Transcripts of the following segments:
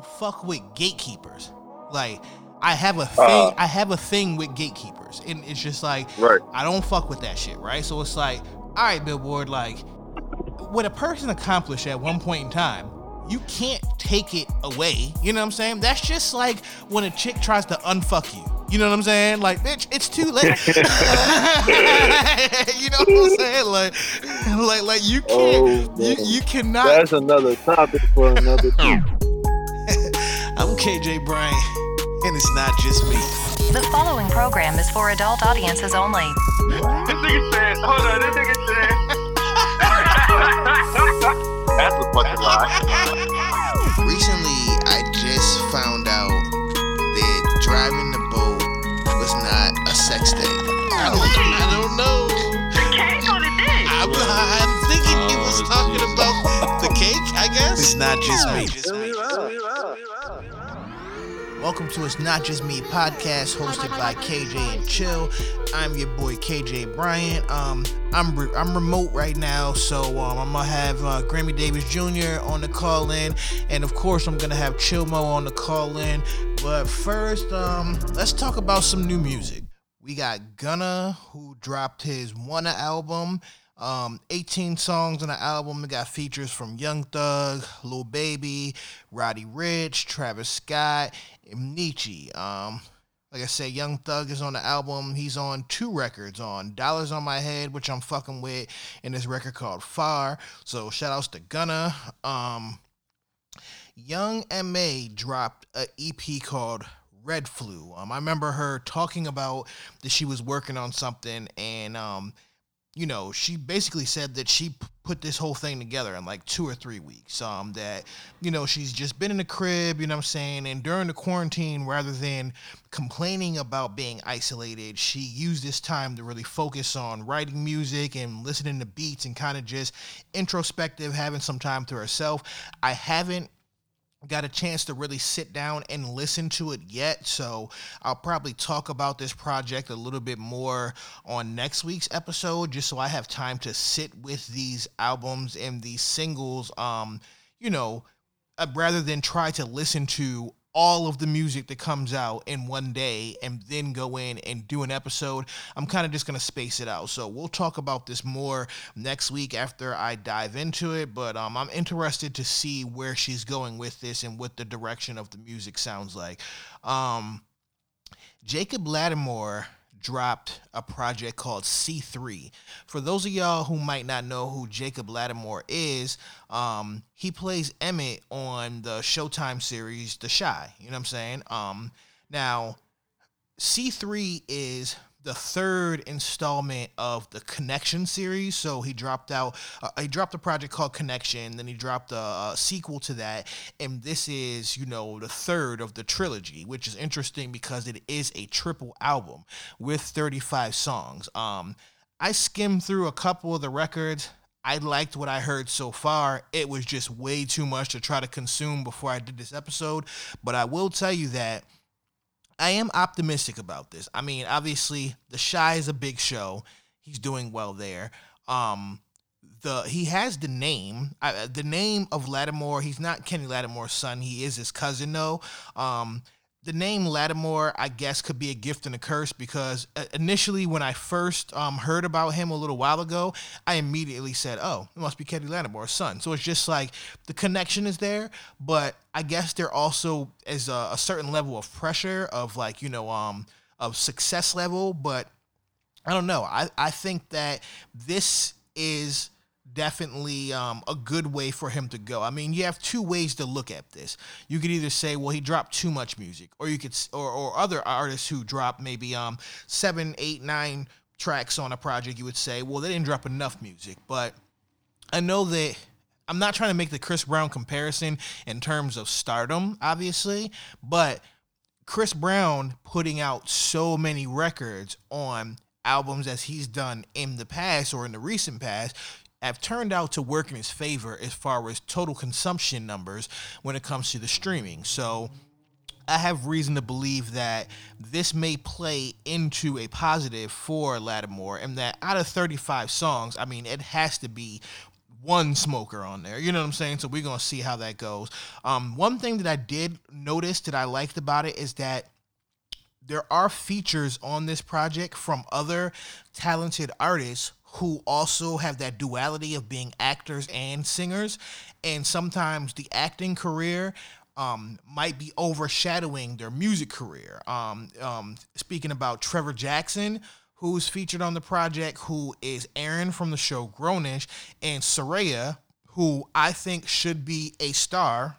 don't fuck with gatekeepers. Like I have a thing. Uh. I have a thing with gatekeepers, and it's just like Right. I don't fuck with that shit, right? So it's like, all right, Billboard, like what a person accomplished at one point in time, you can't take it away. You know what I'm saying? That's just like when a chick tries to unfuck you. You know what I'm saying? Like, bitch, it's too late. you know what I'm saying? Like, like, like you Oh, can't. you, you cannot. That's another topic for another day. I'm KJ Bryant, and it's not just me. The following program is for adult audiences only. This nigga said, hold on, this nigga said. That's a fucking lie. Recently, I just found out that driving the boat was not a sex thing. I don't, I don't know. The cake on the dick. I'm, I'm thinking he was talking about the cake, I guess. It's not just me. Welcome to It's Not Just Me podcast hosted by KJ and Chill. I'm your boy KJ Bryant. Um, I'm re- I'm remote right now, so um, I'm gonna have uh, Grammy Davis Jr. on the call in, and of course I'm gonna have Chill Moe on the call in. But first, um, let's talk about some new music. We got Gunna who dropped his Wunna album. Um, 18 songs on the album. We got features from Young Thug, Lil Baby, Roddy Ricch, Travis Scott, Nechie. Um, like I said, Young Thug is on the album. He's on two records on Dollars on My Head, which I'm fucking with, and this record called Far. So shout outs to Gunna. Um, Young MA dropped an EP called Red Flu. Um, I remember her talking about that she was working on something, and um, you know, she basically said that she p- put this whole thing together in like two or three weeks. Um, that you know she's just been in the crib, you know what I'm saying, and during the quarantine, rather than complaining about being isolated, she used this time to really focus on writing music and listening to beats and kind of just introspective, having some time to herself. I haven't got a chance to really sit down and listen to it yet so i'll probably talk about this project a little bit more on next week's episode just so i have time to sit with these albums and these singles um you know uh, rather than try to listen to all of the music that comes out in one day and then go in and do an episode. I'm kind of just going to space it out. So we'll talk about this more next week after I dive into it, but um, I'm interested to see where she's going with this and what the direction of the music sounds like. Um, Jacob Latimore dropped a project called C3. For those of y'all who might not know who Jacob Latimore is, um, he plays Emmett on the Showtime series The Chi. You know what I'm saying? Um, now, C3 is the third installment of the Connection series. So he dropped out, uh, he dropped a project called Connection, then he dropped a, a sequel to that, and this is, you know, the third of the trilogy, which is interesting because it is a triple album with 35 songs. Um, I skimmed through a couple of the records. I liked what I heard so far. It was just way too much to try to consume before I did this episode, but I will tell you that. I am optimistic about this. I mean, obviously, The Chi is a big show. He's doing well there. Um, the he has the name, uh, the name of Lattimore. He's not Kenny Lattimore's son. He is his cousin, though. Um, the name Lattimore, I guess, could be a gift and a curse because uh, initially, when I first um, heard about him a little while ago, I immediately said, "Oh, it must be Kenny Lattimore's son." So it's just like the connection is there, but I guess there also is a, a certain level of pressure of like you know um of success level, but I don't know. I I think that this is definitely um, a good way for him to go. I mean, you have two ways to look at this. You could either say, well, he dropped too much music, or you could, or, or other artists who drop maybe um seven, eight, nine tracks on a project. You would say, well, they didn't drop enough music. But I know that I'm not trying to make the Chris Brown comparison in terms of stardom, obviously, but Chris Brown putting out so many records on albums as he's done in the past or in the recent past have turned out to work in his favor as far as total consumption numbers when it comes to the streaming. So I have reason to believe that this may play into a positive for Latimore and that out of 35 songs, I mean, it has to be one smoker on there. You know what I'm saying? So we're gonna see how that goes. Um, one thing that I did notice that I liked about it is that there are features on this project from other talented artists who also have that duality of being actors and singers and sometimes the acting career um, might be overshadowing their music career. Um, um, speaking about Trevor Jackson, who's featured on the project, who is Aaron from the show Grownish, and Serayah, who I think should be a star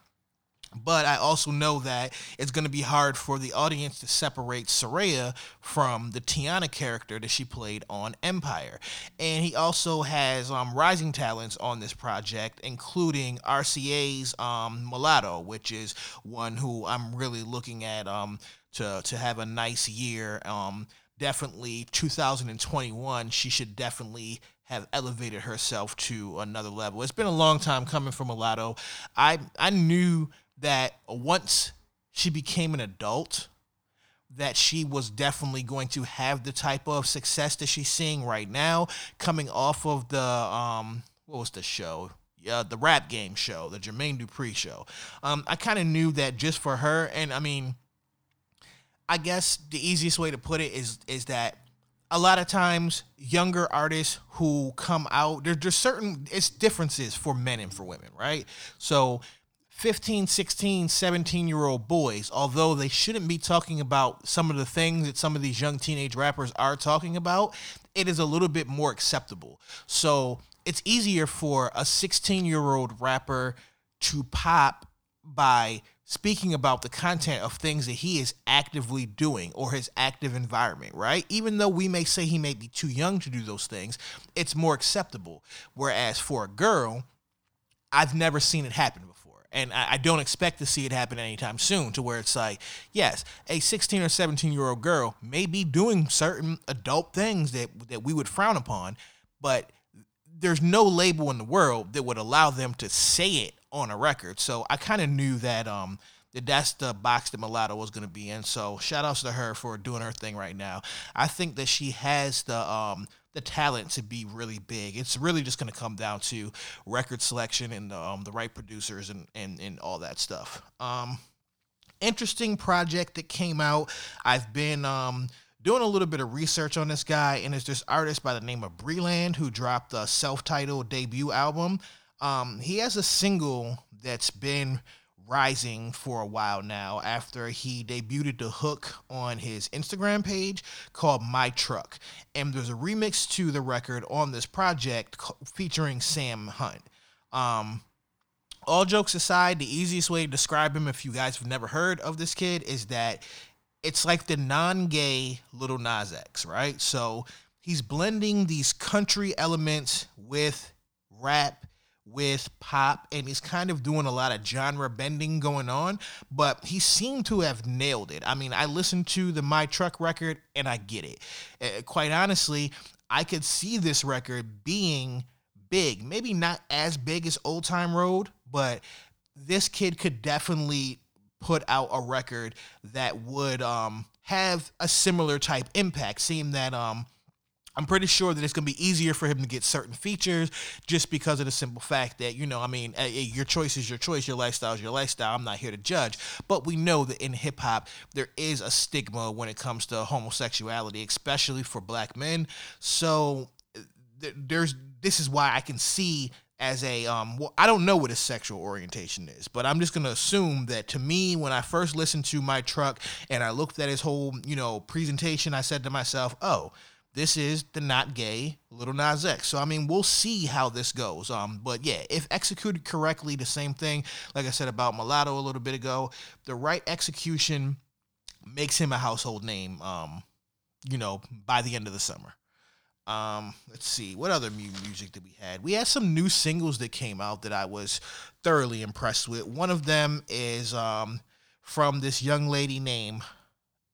but I also know that it's going to be hard for the audience to separate Serayah from the Tiana character that she played on Empire. And he also has um, rising talents on this project, including RCA's um, Mulatto, which is one who I'm really looking at um, to, to have a nice year. Um, definitely 2021, she should definitely have elevated herself to another level. It's been a long time coming for Mulatto. I I knew that once she became an adult, that she was definitely going to have the type of success that she's seeing right now, coming off of the um, what was the show? Yeah, the rap game show, the Jermaine Dupri show. Um, I kind of knew that just for her, and I mean, I guess the easiest way to put it is is that a lot of times younger artists who come out, there, there's certain it's differences for men and for women, right? So 15, 16, 17 year old boys, although they shouldn't be talking about some of the things that some of these young teenage rappers are talking about, it is a little bit more acceptable. So it's easier for a 16 year old rapper to pop by speaking about the content of things that he is actively doing or his active environment, right? Even though we may say he may be too young to do those things, it's more acceptable. Whereas for a girl, I've never seen it happen and I, I, don't expect to see it happen anytime soon to where it's like yes a 16 or 17 year old girl may be doing certain adult things that that we would frown upon but there's no label in the world that would allow them to say it on a record. So i kind of knew that um that that's the box that mulatto was going to be in. So shout outs to her for doing her thing right now. I think that she has the um the talent to be really big. It's really just going to come down to record selection and um, the right producers and, and, and all that stuff. Um, interesting project that came out. I've been um, doing a little bit of research on this guy, and it's this artist by the name of Breland who dropped a self titled debut album. Um, he has a single that's been rising for a while now after he debuted the hook on his Instagram page called My Truck. And there's a remix to the record on this project featuring Sam Hunt. Um, all jokes aside, the easiest way to describe him, if you guys have never heard of this kid, is that it's like the non gay Lil Nas X, right? So he's blending these country elements with rap with pop and he's kind of doing a lot of genre bending going on, but he seemed to have nailed it. I mean, I listened to the My Truck record and I get it. Uh, quite honestly, I could see this record being big. Maybe not as big as Old Town Road, but this kid could definitely put out a record that would um have a similar type impact, seeing that um I'm pretty sure that it's going to be easier for him to get certain features just because of the simple fact that, you know, I mean, eh, eh, your choice is your choice, your lifestyle is your lifestyle. I'm not here to judge. But we know that in hip hop, there is a stigma when it comes to homosexuality, especially for black men. So eh, there's this is why I can see as a um well I don't know what his sexual orientation is, but I'm just gonna assume that to me when I first listened to my truck and I looked at his whole, you know, presentation, I said to myself, Oh, this is the not gay Lil Nas X. So I mean, we'll see how this goes. Um, but yeah, if executed correctly, the same thing, like I said about Mulatto a little bit ago, the right execution makes him a household name. Um, you know, by the end of the summer. Um, let's see what other music that we had. We had some new singles that came out that I was thoroughly impressed with. One of them is um from this young lady named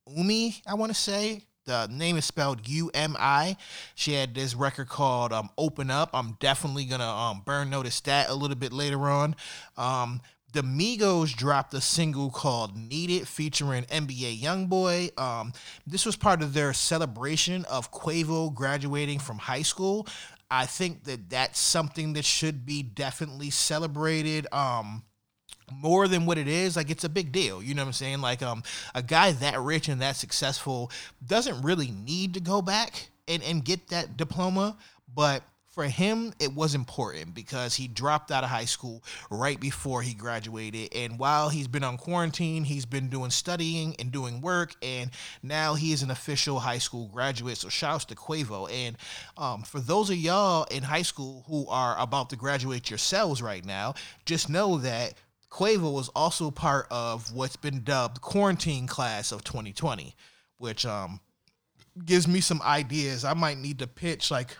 Umi, I want to say. The name is spelled U M I. She had this record called um, "Open Up." I'm definitely gonna um, burn notice that a little bit later on. Um, the Migos dropped a single called "Need It" featuring NBA YoungBoy. Um, this was part of their celebration of Quavo graduating from high school. I think that that's something that should be definitely celebrated. Um, more than what it is like it's a big deal you know what i'm saying? Like um a guy that rich and that successful doesn't really need to go back and and get that diploma but for him it was important because he dropped out of high school right before he graduated and while he's been on quarantine he's been doing studying and doing work and now he is an official high school graduate so shouts to quavo. And um, for those of y'all in high school who are about to graduate yourselves right now just know that Quavo was also part of what's been dubbed quarantine class of 2020, which um gives me some ideas. I might need to pitch like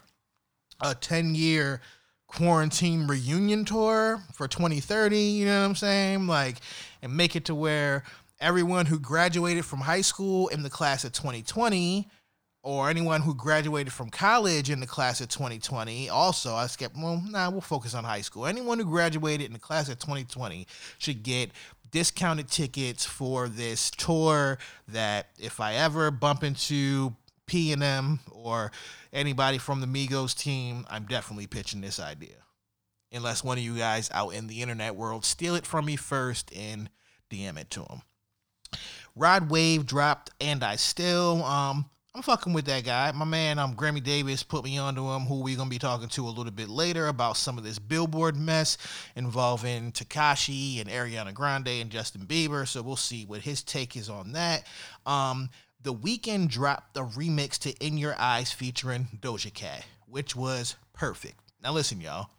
a 10 year quarantine reunion tour for 2030, you know what I'm saying? Like and make it to where everyone who graduated from high school in the class of 2020 or anyone who graduated from college in the class of 2020. Also, I skipped, well, nah, we'll focus on high school. Anyone who graduated in the class of 2020 should get discounted tickets for this tour that if I ever bump into P&M or anybody from the Migos team, I'm definitely pitching this idea. Unless one of you guys out in the internet world steal it from me first and DM it to them. Rod Wave dropped and I still um I'm fucking with that guy. My man, um, Grammy Davis put me onto him, who we're gonna be talking to a little bit later about some of this Billboard mess involving Tekashi and Ariana Grande and Justin Bieber. So we'll see what his take is on that. Um, the Weeknd dropped a remix to "In Your Eyes" featuring Doja Cat, which was perfect. Now listen, y'all.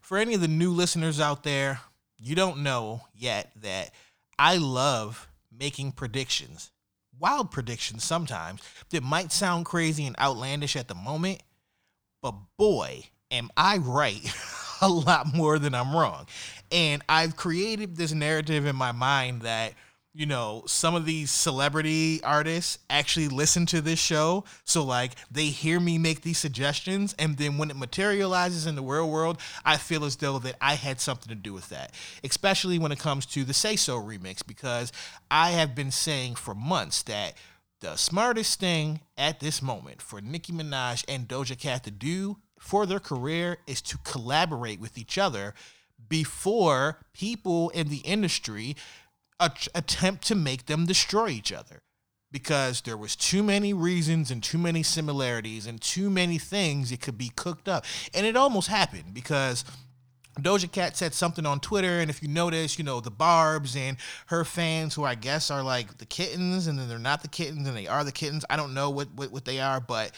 For any of the new listeners out there, you don't know yet that I love making predictions wild predictions sometimes that might sound crazy and outlandish at the moment, but boy, am I right a lot more than I'm wrong. And I've created this narrative in my mind that you know, some of these celebrity artists actually listen to this show. So, like, they hear me make these suggestions. And then when it materializes in the real world, I feel as though that I had something to do with that, especially when it comes to the Say So remix, because I have been saying for months that the smartest thing at this moment for Nicki Minaj and Doja Cat to do for their career is to collaborate with each other before people in the industry attempt to make them destroy each other because there was too many reasons and too many similarities and too many things it could be cooked up and it almost happened because Doja Cat said something on Twitter, and if you notice, you know, the Barbz and her fans, who I guess are like the kittens, and then they're not the kittens, and they are the kittens. I don't know what, what, what they are, but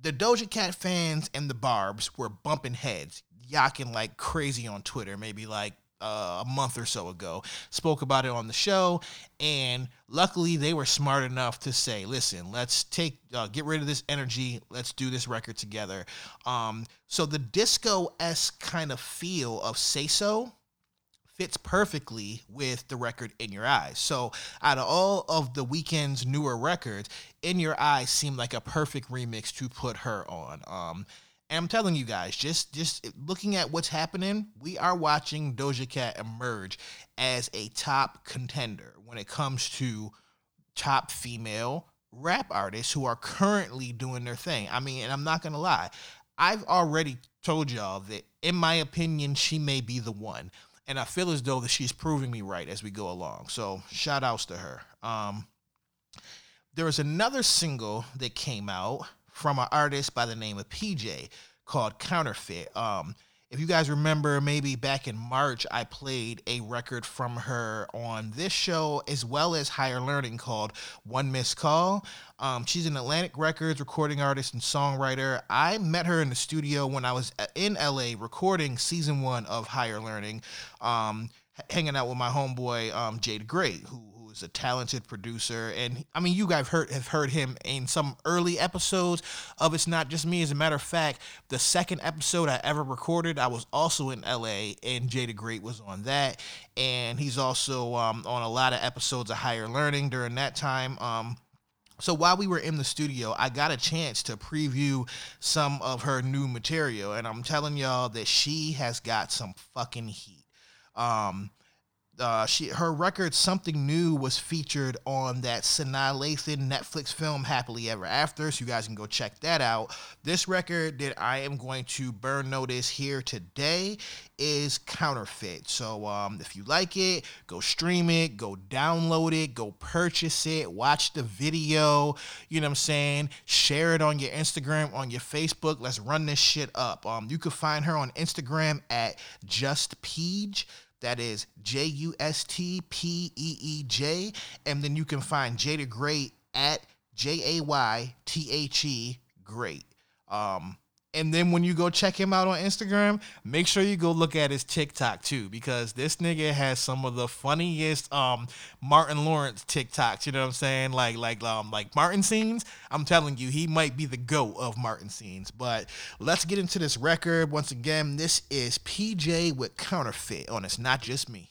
the Doja Cat fans and the Barbz were bumping heads, yacking like crazy on Twitter, maybe like uh, a month or so ago. Spoke about it on the show, and luckily they were smart enough to say, "Listen, let's take uh, get rid of this energy. Let's do this record together." Um, so the disco s kind of feel of "Say So" fits perfectly with the record "In Your Eyes." So out of all of the Weeknd's newer records, "In Your Eyes" seemed like a perfect remix to put her on. Um, and I'm telling you guys, just just looking at what's happening, we are watching Doja Cat emerge as a top contender when it comes to top female rap artists who are currently doing their thing. I mean, and I'm not gonna lie, I've already told y'all that in my opinion, she may be the one. And I feel as though that she's proving me right as we go along. So shout outs to her. Um, there was another single that came out from an artist by the name of PJ called Counterfeit. Um, if you guys remember, maybe back in March, I played a record from her on this show as well as Higher Learning called One Miss Call. Um, she's an Atlantic Records recording artist and songwriter. I met her in the studio when I was in LA recording season one of Higher Learning, um, hanging out with my homeboy um, Jay the Great, who who's a talented producer, and I mean, you guys heard have heard him in some early episodes of It's Not Just Me. As a matter of fact, the second episode I ever recorded, I was also in LA, and Jay the Great was on that, and he's also um, on a lot of episodes of Higher Learning during that time. Um, so while we were in the studio, I got a chance to preview some of her new material, and I'm telling y'all that she has got some fucking heat. Um, uh, she her record "Something New" was featured on that Sanaa Lathan Netflix film "Nappily Ever After," so you guys can go check that out. This record that I am going to burn notice here today is Counterfeit. So um, if you like it, go stream it, go download it, go purchase it, watch the video. You know what I'm saying? Share it on your Instagram, on your Facebook. Let's run this shit up. Um, you can find her on Instagram at Just Peej. That is J U S T P E E J. And then you can find Jay the Great at J A Y T H E Great. Um, and then when you go check him out on Instagram, make sure you go look at his TikTok too, because this nigga has some of the funniest um Martin Lawrence TikToks. You know what I'm saying? Like like um like Martin scenes. I'm telling you, he might be the goat of Martin scenes. But let's get into this record once again. This is PJ with Counterfeit on It's Not Just Me.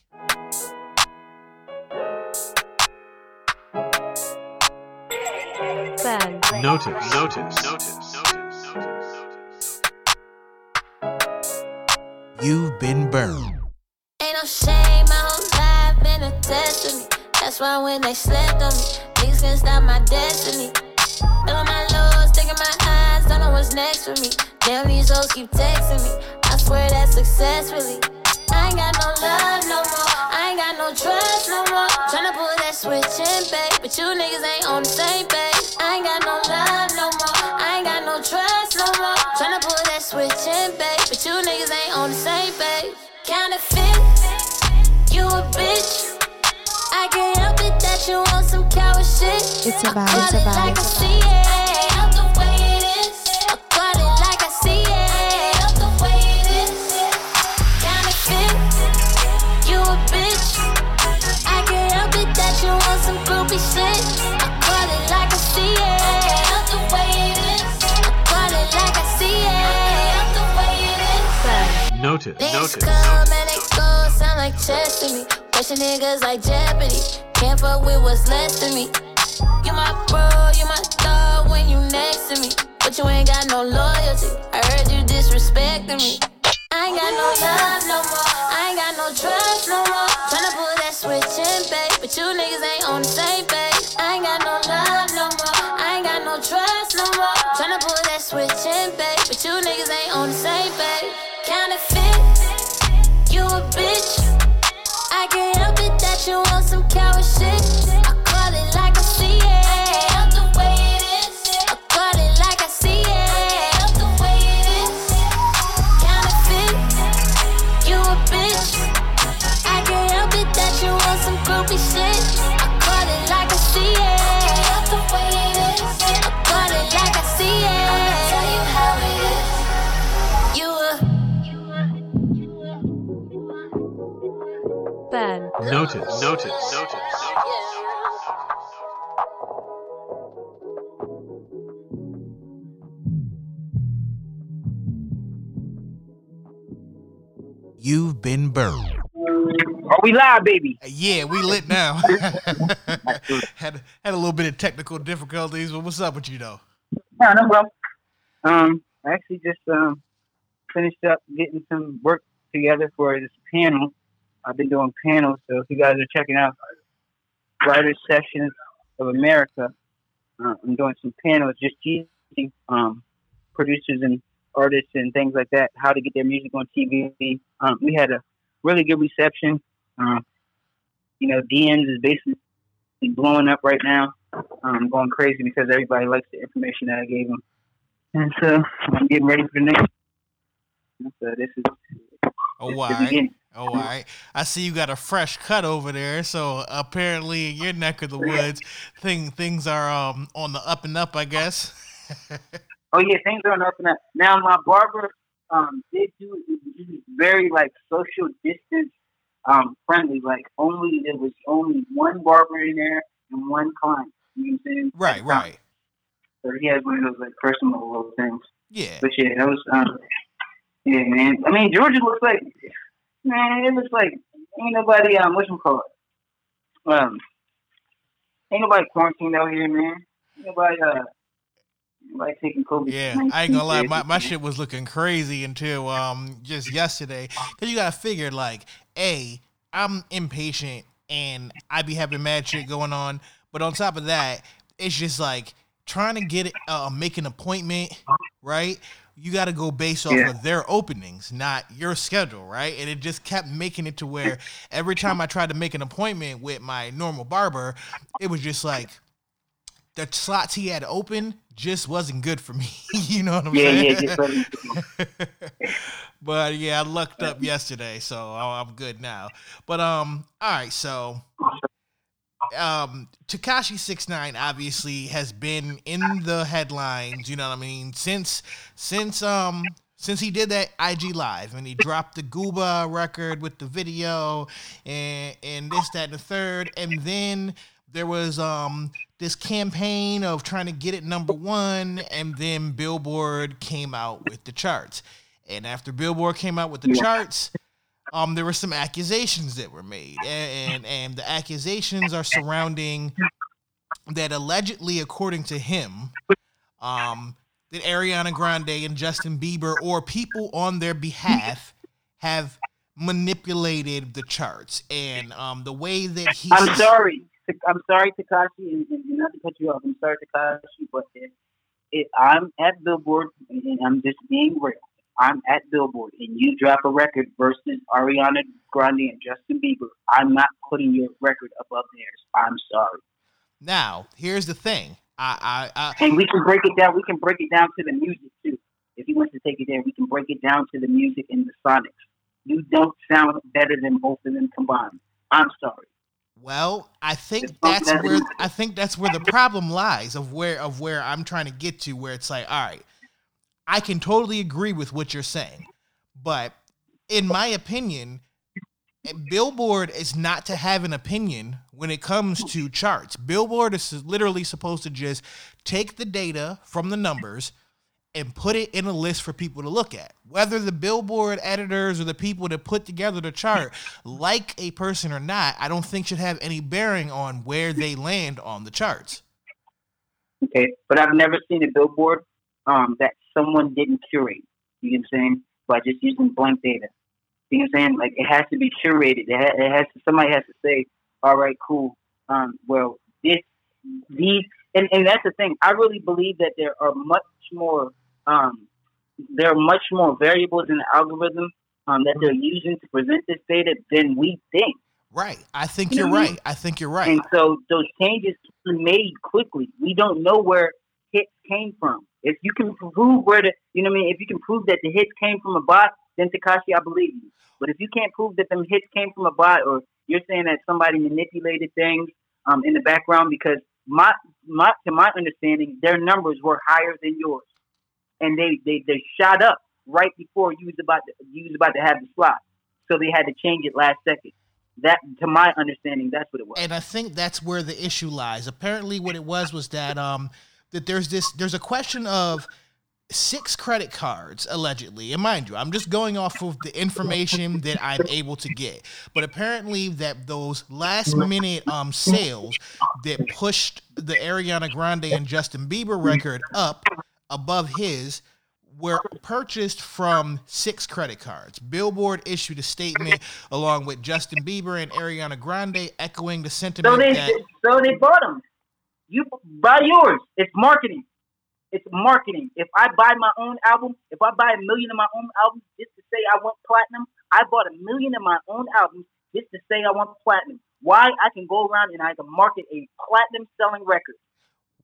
Ben. Notice, notice, notice, notice, You've been burned. Ain't no shame, my whole life been a test me. That's why when they slept on me, niggas can't stop my destiny. Feeling my lows, taking my eyes, don't know what's next for me. Damn, these hoes keep texting me. I swear that's successfully. I ain't got no love no more. I ain't got no trust no more. Tryna pull that switch in, babe. But you niggas ain't on the same page. I ain't got no love no more. I ain't got no trust no more. Tryna pull that switch in, babe. On the same page. Counterfeit, you a bitch. I can't help it that you want some coward shit. It's a vibe, it's a it vibe. like I see it. Niggas notice, come and they go, sound like chess to me. Pushing niggas like Jeopardy. Can't fuck with what's left of me. You my bro, you my dog when you next to me. But you ain't got no loyalty. I heard you disrespecting me. I ain't got no love no more. I ain't got no trust no more. Tryna pull that switch in, babe. But you niggas ain't on the same page. I ain't got no love no more. I ain't got no trust no more. Tryna pull that switch in, babe. But you niggas ain't on the same page. Counterfeit, It that you want some coward shit. It is. You a Ben. Notice, notice, notice. You've been burned. Are we live, baby? Yeah, we lit now. had had a little bit of technical difficulties, but what's up with you though? No, no problem. Um, I actually just um finished up getting some work together for this panel. I've been doing panels, so if you guys are checking out Writers Sessions of America, uh, I'm doing some panels just teaching um, producers and artists and things like that how to get their music on TV. Um, we had a really good reception. Um, you know, DMs is basically blowing up right now. I'm going crazy because everybody likes the information that I gave them. And so I'm getting ready for the next. So this is Oh, all the beginning. Oh, all right. I see you got a fresh cut over there. So apparently, in your neck of the woods, thing things are um on the up and up, I guess. Oh yeah, things are on up and up. Now my barber um did do very like social distance um friendly. Like only there was only one barber in there and one client. You know what I'm saying? right, right. So he has one of those like personal little things. Yeah. But yeah, that was um yeah, man. I mean Georgia looks like man, it looks like ain't nobody um what you call it? Um ain't nobody quarantined out here, man. Nobody uh nobody taking COVID. Yeah, I ain't gonna lie, my, my shit was looking crazy until um just yesterday. Cause you gotta figure like, a I'm impatient and I be having mad shit going on. But on top of that, it's just like trying to get it, uh, make an appointment, right? You got to go based off Yeah. of their openings, not your schedule, right? And it just kept making it to where every time I tried to make an appointment with my normal barber, it was just like the slots he had open just wasn't good for me. you know what I'm Yeah, saying? yeah, but yeah, I lucked up yesterday, so I'm good now. But um, all right, so um, Tekashi Six Nine obviously has been in the headlines. You know what I mean? Since since um since he did that IG live and he dropped the Gooba record with the video and and this that and the third, and then there was um this campaign of trying to get it number one, and then Billboard came out with the charts. And after Billboard came out with the charts, um, there were some accusations that were made, and, and and the accusations are surrounding that allegedly, according to him, um, that Ariana Grande and Justin Bieber or people on their behalf have manipulated the charts, and um, the way that he I'm sorry. I'm sorry, Tekashi, and, and not to cut you off. I'm sorry, Tekashi, but if, if I'm at Billboard and I'm just being real, I'm at Billboard and you drop a record versus Ariana Grande and Justin Bieber, I'm not putting your record above theirs. I'm sorry. Now, here's the thing. I, I, I And we can break it down. We can break it down to the music too. If you want to take it there, we can break it down to the music and the sonics. You don't sound better than both of them combined. I'm sorry. Well, I think that's where. I think that's where the problem lies of where of where I'm trying to get to where it's like, all right, I can totally agree with what you're saying. But in my opinion, Billboard is not to have an opinion when it comes to charts. Billboard is literally supposed to just take the data from the numbers and put it in a list for people to look at. Whether the Billboard editors or the people that put together the chart like a person or not, I don't think should have any bearing on where they land on the charts. Okay, but I've never seen a billboard um, that someone didn't curate. You know what I'm saying? By just using blank data. You know what I'm saying? Like it has to be curated. It, ha- it has to. Somebody has to say, "All right, cool. Um, well, this, these, and, and that's the thing. I really believe that there are much more. Um, there are much more variables in the algorithm um, that they're using to present this data than we think. Right. I think You you're what I mean? right. I think you're right. And so those changes can be made quickly. We don't know where hits came from. If you can prove where the, you know what I mean, if you can prove that the hits came from a bot, then Tekashi, I believe you. But if you can't prove that them hits came from a bot, or you're saying that somebody manipulated things um, in the background, because my my to my understanding, their numbers were higher than yours, and they they they shot up right before you was about to, you was about to have the slot, so they had to change it last second. That, to my understanding, that's what it was. and I think that's where the issue lies. Apparently, what it was was that um that there's this there's a question of six credit cards allegedly and mind you i'm just going off of the information that i'm able to get but apparently that those last minute um sales that pushed the ariana grande and justin bieber record up above his were purchased from six credit cards. Billboard issued a statement along with Justin Bieber and Ariana Grande echoing the So sentiment they that so they bought them. You buy yours. It's marketing. It's marketing. If I buy my own album, if I buy a million of my own albums just to say I want platinum, I bought a million of my own albums just to say I want platinum. Why? I can go around and I can market a platinum selling record.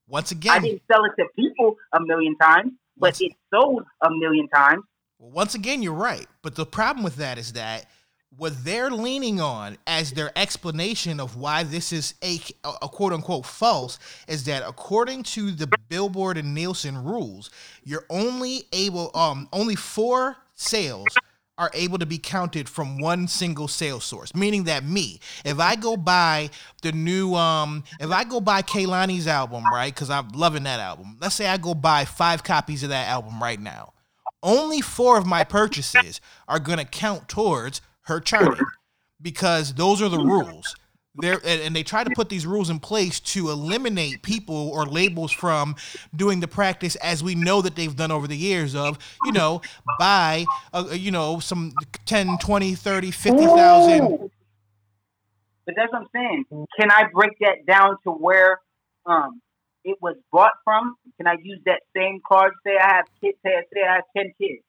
once again, I didn't sell it to people a million times, but it sold a million times. Well, once again, you're right. But the problem with that is that what they're leaning on as their explanation of why this is a, a quote unquote false is that according to the Billboard and Nielsen rules, you're only able um only four sales are able to be counted from one single sales source. Meaning that me, if I go buy the new um if I go buy Kehlani's album, right? Because I'm loving that album. Let's say I go buy five copies of that album right now only four of my purchases are going to count towards her charting because those are the rules. There and, they try to put these rules in place to eliminate people or labels from doing the practice as we know that they've done over the years of, you know, buy uh, you know some 10, 20, 30, 50,000 Ooh. But that's what I'm saying. Can I break that down to where um it was bought from? Can I use that same card? Say I have kids. Say, I have ten kids.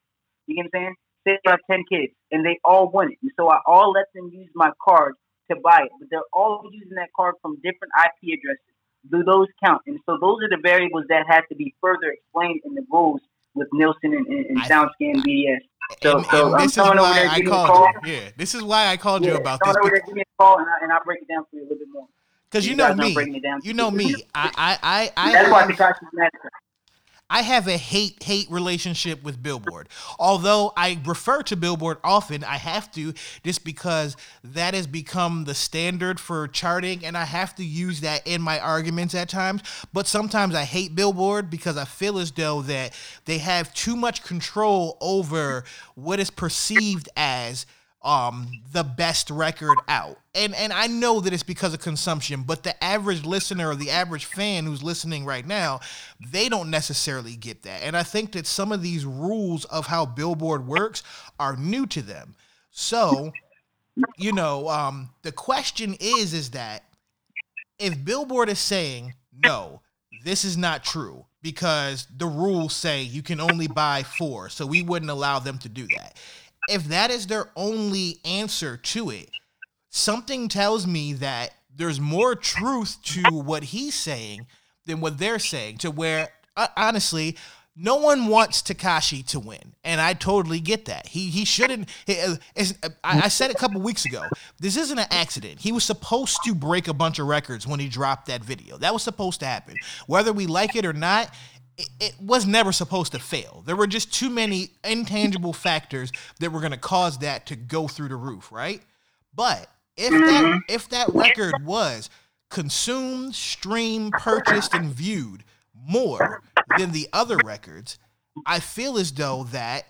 You get what I'm saying? Say I have ten kids, and they all want it, and so I all let them use my card to buy it. But they're all using that card from different IP addresses. Do those count? And so those are the variables that have to be further explained in the rules with Nielsen and, and, and SoundScan BDS. So, and, so and I'm this is why I giving you a called call. you. Yeah, this is why I called you about come this on over there, give me a call, and, I, and I'll break it down for you a little bit more. because you You know me. down. You know me. I I I, I That's why have- Tekashi's Massacre. I have a hate hate relationship with Billboard. Although I refer to Billboard often, I have to just because that has become the standard for charting and I have to use that in my arguments at times. But sometimes I hate Billboard because I feel as though that they have too much control over what is perceived as um the best record out. And and I know that it's because of consumption, but the average listener or the average fan who's listening right now, they don't necessarily get that. And I think that some of these rules of how Billboard works are new to them. So, you know, um the question is is that if Billboard is saying, "No, this is not true." Because the rules say you can only buy four, so we wouldn't allow them to do that if that is their only answer to it, something tells me that there's more truth to what he's saying than what they're saying. To where, uh, honestly, no one wants Tekashi to win, and I totally get that. He he shouldn't. he- uh, I, I said a couple weeks ago. This isn't an accident. He was supposed to break a bunch of records when he dropped that video. That was supposed to happen, whether we like it or not it, it was never supposed to fail. There were just too many intangible factors that were going to cause that to go through the roof, right? But if that mm-hmm. if that record was consumed, streamed, purchased, and viewed more than the other records, I feel as though that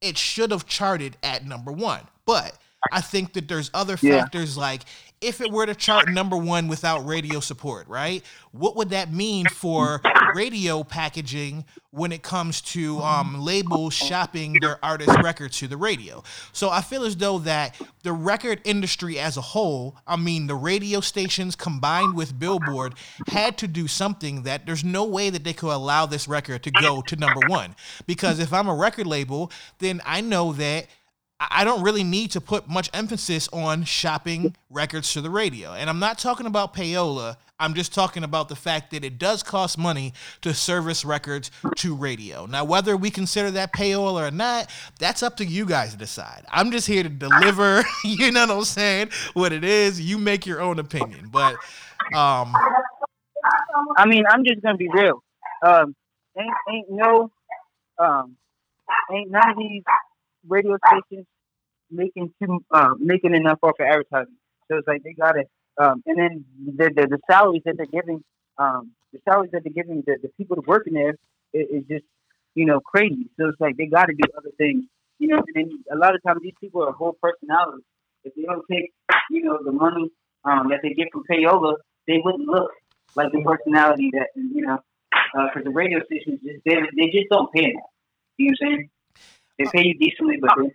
it should have charted at number one. But I think that there's other Yeah. factors like if it were to chart number one without radio support, right? What would that mean for radio packaging when it comes to um, labels shopping their artist records to the radio? So I feel as though that the record industry as a whole, I mean the radio stations combined with Billboard, had to do something that there's no way that they could allow this record to go to number one. Because if I'm a record label, then I know that I don't really need to put much emphasis on shopping records to the radio. And I'm not talking about payola. I'm just talking about the fact that it does cost money to service records to radio. Now, whether we consider that payola or not, that's up to you guys to decide. I'm just here to deliver, you know what I'm saying, what it is. You make your own opinion. But um I mean, I'm just gonna be real. Um, ain't ain't no, um, ain't none of these radio stations making too uh making enough off of advertising. So it's like they got to, um, and then the, the the salaries that they're giving, um, the salaries that they're giving the, the people that working there is, is just you know crazy. So it's like they got to do other things, you know. And then a lot of times these people are whole personalities. If they don't take you know the money um, that they get from payola, they wouldn't look like the personality that you know, because the radio stations just they, they just don't pay enough. You know what I'm saying? They pay you decently, but they,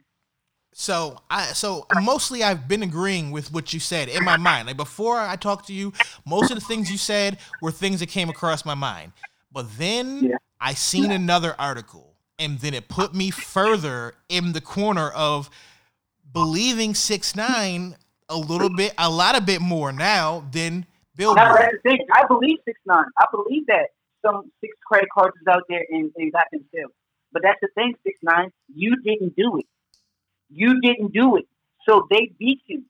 So I so mostly I've been agreeing with what you said in my mind. Like before I talked to you, most of the things you said were things that came across my mind. But then Yeah. I seen another article and then it put me further in the corner of believing six nine a little bit a lot a bit more now than Billboard. that's the thing. I believe six nine. I believe that some six credit cards is out there and, and got them sales. But that's the thing, six nine. You didn't do it. You didn't do it. So they beat you.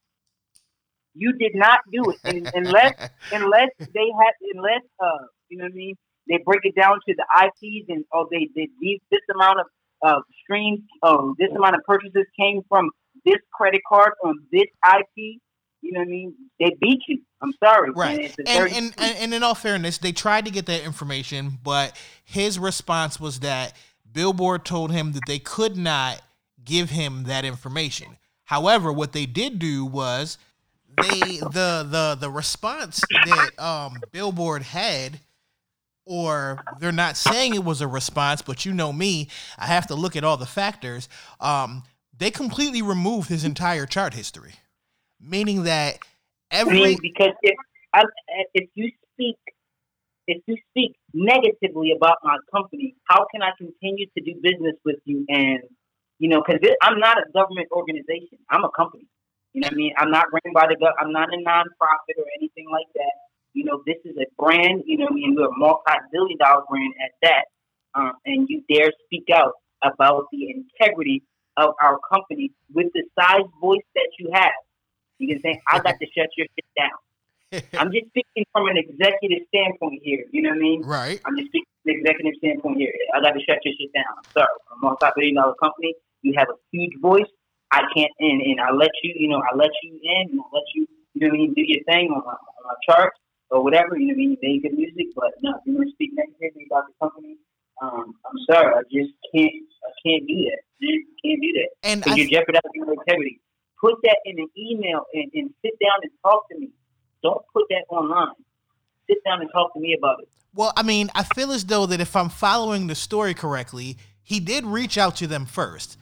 You did not do it, and, unless unless they had unless uh you know what I mean. They break it down to the IPs and oh they did these this amount of uh, streams, um, this amount of purchases came from this credit card on this IP. You know what I mean? They beat you. I'm sorry. Right. And, it's a And, very- and, and, and in all fairness, they tried to get that information, but his response was that Billboard told him that they could not give him that information. However, what they did do was they the the the response that um Billboard had or they're not saying it was a response, but you know me, I have to look at all the factors. Um, they completely removed his entire chart history, meaning that every because if I, if you speak if you speak negatively about my company, how can I continue to do business with you? And you know, because I'm not a government organization. I'm a company. You know what I mean? I'm not ran by the gov. I'm not a nonprofit or anything like that. You know, this is a brand. You know, what I mean, we're a multi-billion dollar brand at that. Um, and you dare speak out about the integrity of our company with the size voice that you have. You can say, I got to shut your shit down. I'm just speaking from an executive standpoint here. You know what I mean? right. I'm just speaking from an executive standpoint here. I got to shut your shit down. I'm sorry. I'm a multi-billion dollar company. You have a huge voice. I can't, and, and I let you, you know, I let you in, and I let you, you know what I mean, do your thing on my, on my charts or whatever. You know what I mean? You make good music, but no, if you want to speak negatively about the company, um, I'm sorry. I just can't, I can't do that. Can't do that. And I, you're jeopardizing your integrity. Put that in an email and, and sit down and talk to me. Don't put that online. Sit down and talk to me about it. well, I mean, I feel as though that if I'm following the story correctly, he did reach out to them first.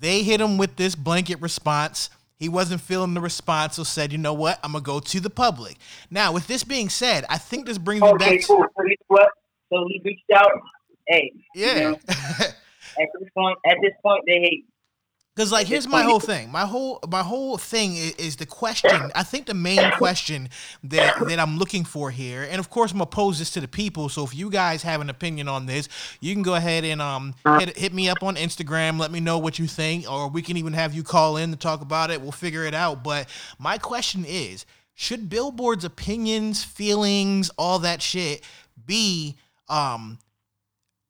They hit him with this blanket response. He wasn't feeling the response, so said, "You know what? I'm gonna go to the public." Now, with this being said, I think this brings me Okay, back. To, cool. So you know what? So he reached out. Hey, yeah. You know, at this point, at this point, they hate. Because like here's my whole thing. My whole my whole thing is, is the question. I think the main question that that I'm looking for here, and of course I'm gonna pose this to the people. So if you guys have an opinion on this, you can go ahead and um hit, hit me up on Instagram. Let me know what you think, or we can even have you call in to talk about it. We'll figure it out. But my question is, should Billboard's opinions, feelings, all that shit be um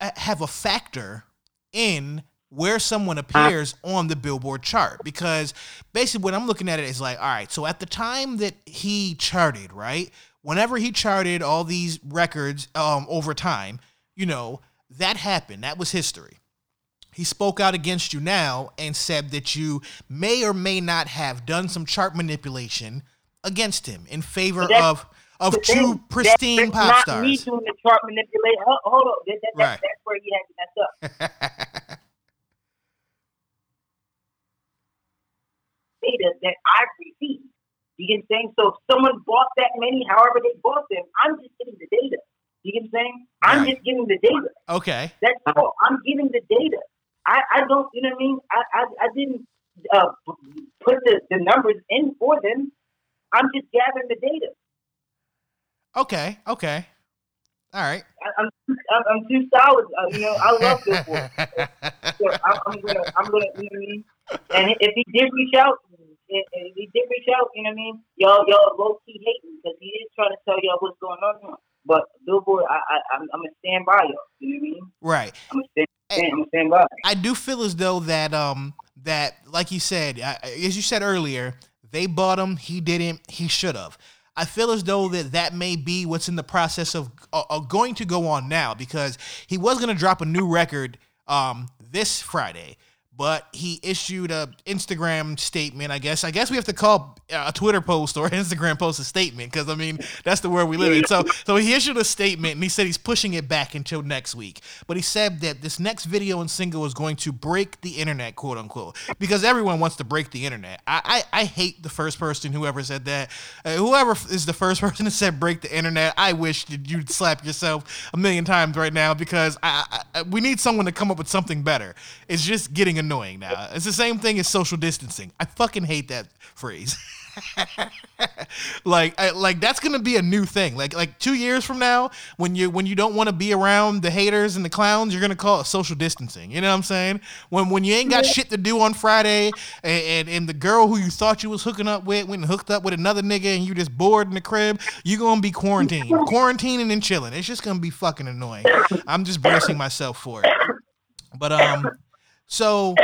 have a factor in where someone appears on the Billboard chart because basically what I'm looking at it is like, all right, so at the time that he charted, right? Whenever he charted all these records um, over time, you know, that happened. That was history. He spoke out against you now and said that you may or may not have done some chart manipulation against him in favor of of true pristine pop not me doing the chart manipulate. Hold, hold on, that, that, Right. that's where he had to mess up. Data that I received. You get what I'm saying? So if someone bought that many, however they bought them, I'm just getting the data. You get what I'm saying? I'm just getting the data. okay. That's all. I'm getting the data. I, I don't, you know what I mean? I, I, I didn't uh, put the, the numbers in for them. I'm just gathering the data. Okay. Okay. All right. I, I'm, I'm, I'm too solid. Uh, you know, I love Billboard. so I'm, I'm gonna, I'm gonna, you know what I mean? And if he did reach out, if he did reach out, you know what I mean? Y'all, y'all low key hating because he is trying to tell y'all what's going on. But Billboard, I, I, I'm, I'm gonna stand by y'all. You know what I mean? Right. I'm gonna stand, I'm gonna stand by. I do feel as though that um that like you said, I, as you said earlier, they bought him. He didn't. He should have. I feel as though that that may be what's in the process of, uh, uh, going to go on now because he was going to drop a new record um this Friday. But he issued a Instagram statement. I guess. I guess we have to call a Twitter post or Instagram post a statement because I mean that's the world we live in. So, so he issued a statement and he said he's pushing it back until next week. But he said that this next video and single is going to break the internet, quote unquote, because everyone wants to break the internet. I I, I hate the first person whoever said that. Uh, whoever is the first person that said break the internet, I wish that you'd slap yourself a million times right now because I, I, I we need someone to come up with something better. It's just getting annoying now. It's the same thing as social distancing. I fucking hate that phrase. like I, like that's gonna be a new thing. Like like two years from now, when you when you don't want to be around the haters and the clowns, you're gonna call it social distancing. You know what I'm saying? When when you ain't got shit to do on Friday, and, and and the girl who you thought you was hooking up with went and hooked up with another nigga, and you just bored in the crib, you gonna be quarantined, quarantining and chilling. It's just gonna be fucking annoying. I'm just bracing myself for it. But um, so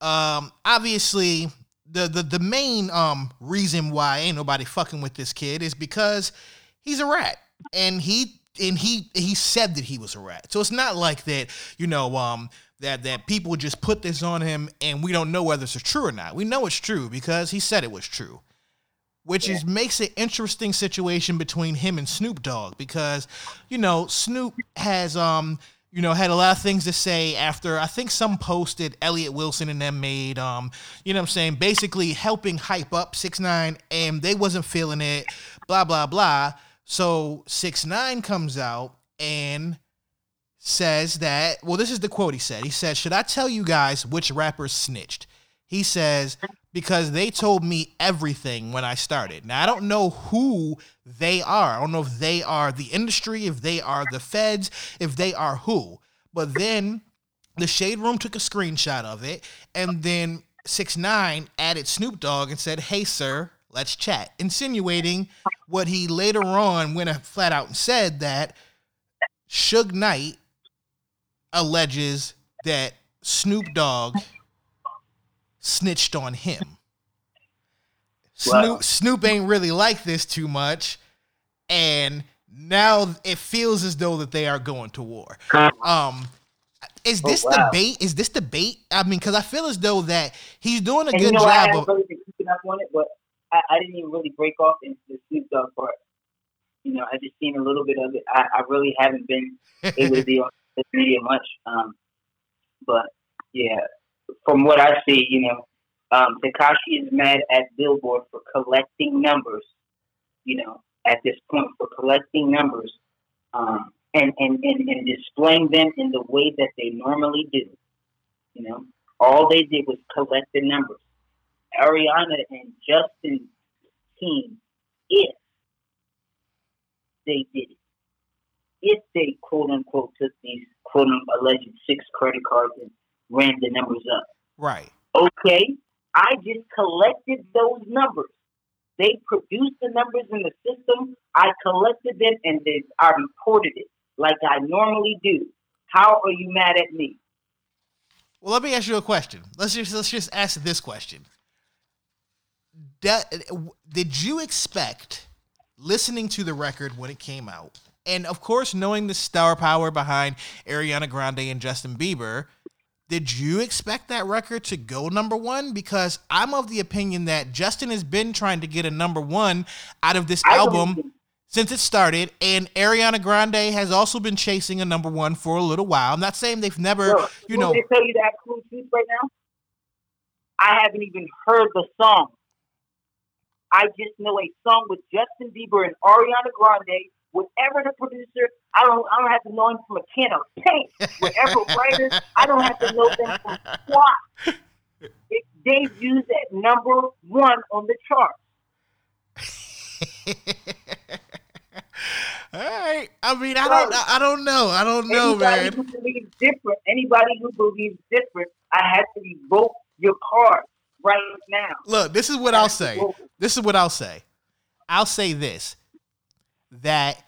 um, obviously the, the the main um reason why ain't nobody fucking with this kid is because he's a rat. And he and he he said that he was a rat. So it's not like that you know um that that people just put this on him and we don't know whether it's true or not. We know it's true because he said it was true which is makes an interesting situation between him and Snoop Dogg because you know Snoop has um you know, had a lot of things to say after I think some posted Elliott Wilson and them made um, you know what I'm saying, basically helping hype up six nine and they wasn't feeling it, blah blah blah. So six nine comes out and says that well, this is the quote he said. He said, Should I tell you guys which rappers snitched? He says, because they told me everything when I started. Now I don't know who they are. I don't know if they are the industry, if they are the feds, if they are who. But then the Shade Room took a screenshot of it, and then Six Nine added Snoop Dogg and said, "Hey, sir, let's chat," insinuating what he later on went flat out and said that Suge Knight alleges that Snoop Dogg snitched on him. Wow. Snoop Snoop ain't really like this too much, and now it feels as though that they are going to war. Um, is Oh, this wow. debate? Is this debate? I mean, because I feel as though that he's doing a And good you know, I job haven't of. really been keeping up on it, but I, I didn't even really break off into the Snoop Dogg part. You know, I just seen a little bit of it. I, I really haven't been able to be on social media much. Um, but yeah, from what I see, you know, um, Tekashi is mad at Billboard for collecting numbers. You know, at this point for collecting numbers, um, and, and and and displaying them in the way that they normally do. You know, all they did was collect the numbers. Ariana and Justin's team, if they did it, if they quote unquote took these quote unquote alleged six credit cards and ran the numbers up. Right. Okay, I just collected those numbers. They produced the numbers in the system. I collected them and then I reported it like I normally do. How are you mad at me? Well, let me ask you a question. Let's just let's just ask this question. Did you expect listening to the record when it came out, and of course knowing the star power behind Ariana Grande and Justin Bieber, did you expect that record to go number one? Because I'm of the opinion that Justin has been trying to get a number one out of this I album since it started, and Ariana Grande has also been chasing a number one for a little while. I'm not saying they've never, you know, me to tell you the absolute truth right now? I haven't even heard the song. I just know a song with Justin Bieber and Ariana Grande. Whatever the producer, I don't. I don't have to know him from a can of paint. Whatever writer, I don't have to know them from squat. It debuts at number one on the chart. All right. I mean, I don't. Um, I don't know. I don't know, anybody man. who believes different, anybody who believes different, I have to revoke your card right now. Look, this is what I'll say. This is what I'll say. I'll say this: that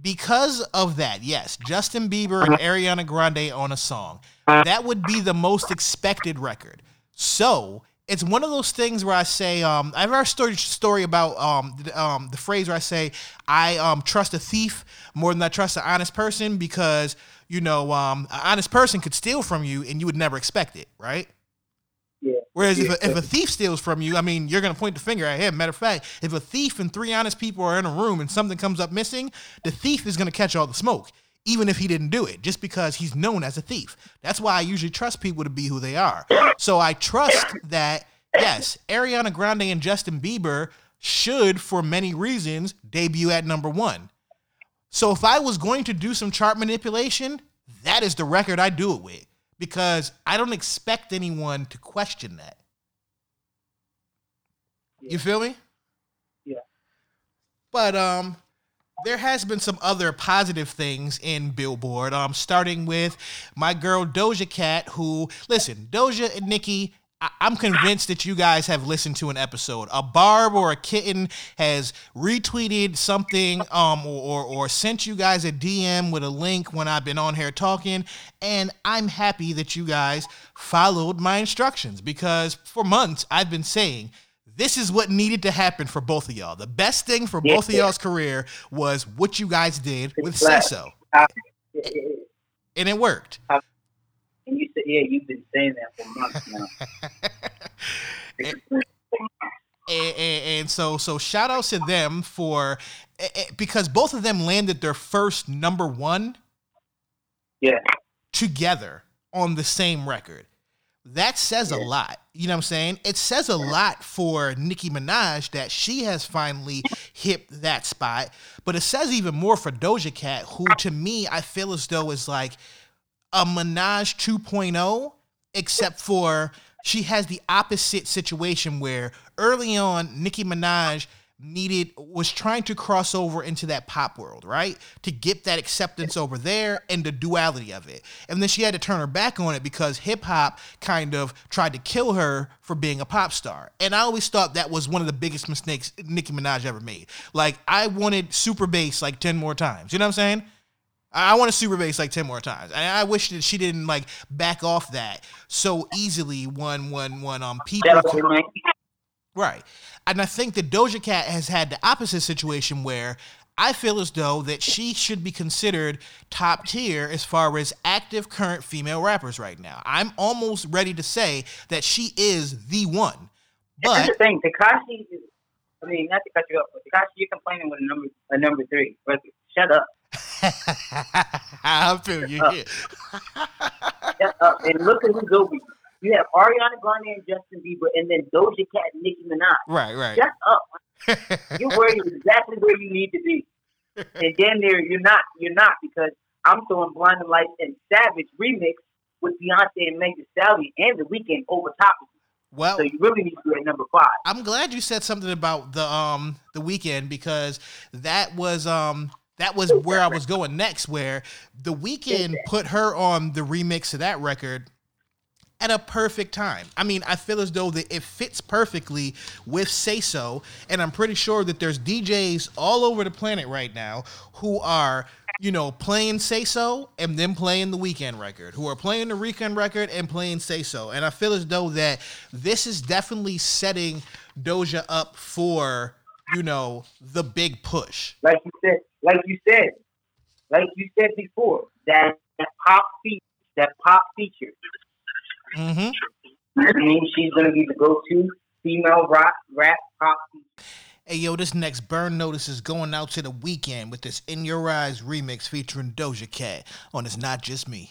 because of that, yes, Justin Bieber and Ariana Grande on a song, that would be the most expected record. So it's one of those things where I say, um, I have our story story about um, the, um, the phrase where I say I um, trust a thief more than I trust an honest person because you know um, an honest person could steal from you and you would never expect it, right? Yeah. Whereas if, a, if a thief steals from you, I mean, you're going to point the finger at him. Matter of fact, if a thief and three honest people are in a room and something comes up missing, the thief is going to catch all the smoke, even if he didn't do it, just because he's known as a thief. That's why I usually trust people to be who they are. So I trust that, yes, Ariana Grande and Justin Bieber should, for many reasons, debut at number one. So if I was going to do some chart manipulation, that is the record I do it with because I don't expect anyone to question that. You feel me? Yeah. But um there has been some other positive things in Billboard. Um starting with my girl Doja Cat who listen, Doja and Nicki I- I'm convinced that you guys have listened to an episode. A barb or a kitten has retweeted something um, or, or, or sent you guys a DM with a link when I've been on here talking. And I'm happy that you guys followed my instructions because for months I've been saying this is what needed to happen for both of y'all. The best thing for both of y'all's career was what you guys did with Right. Say So. Yeah, yeah, yeah. And it worked. Said, yeah, you've been saying that for months now. and, and, and so so shout outs to them for eh, eh, because both of them landed their first number one Yeah. together on the same record. That says a lot. You know what I'm saying? It says a lot for Nicki Minaj that she has finally hit that spot. But it says even more for Doja Cat, who to me I feel as though is like a Minaj 2.0, except for she has the opposite situation where early on Nicki Minaj needed was trying to cross over into that pop world, right? To get that acceptance over there and the duality of it. And then she had to turn her back on it because hip hop kind of tried to kill her for being a pop star. And I always thought that was one of the biggest mistakes Nicki Minaj ever made. Like I wanted super bass like 10 more times. You know what I'm saying? I want to super bass like 10 more times. And I wish that she didn't like back off that so easily when when when um people Shout out to Mike. Right. And I think that Doja Cat has had the opposite situation where I feel as though that she should be considered top tier as far as active current female rappers right now. I'm almost ready to say that she is the one. That's But the thing. Tekashi. I mean, not to cut you off, but Tekashi, you're complaining with a number a number three. But shut up. I feel you here. Shut up. And look at who's over you. You have Ariana Grande and Justin Bieber, and then Doja Cat and Nicki Minaj. Right, right. Shut up. You're where you exactly where you need to be. And then there, you're not. You're not because I'm throwing Blinding Lights and Savage remix with Beyonce and Megan Stallion and The Weeknd over top of it. Well, So you really need to be at number five. I'm glad you said something about the um the Weeknd because that was um that was where I was going next where the Weeknd put her on the remix of that record at a perfect time. I mean, I feel as though that it fits perfectly with Say So, and I'm pretty sure that there's DJs all over the planet right now who are, you know, playing Say So and then playing the Weeknd record, who are playing the Weeknd record and playing Say So. And I feel as though that this is definitely setting Doja up for, you know, the big push. like you said, like you said, like you said before, that, that pop feature, that pop feature. Mm-hmm. I mean, she's gonna be the go-to female rock rap pop. feature. Hey yo, this next burn notice is going out to the Weeknd with this In Your Eyes remix featuring Doja Cat on It's Not Just Me.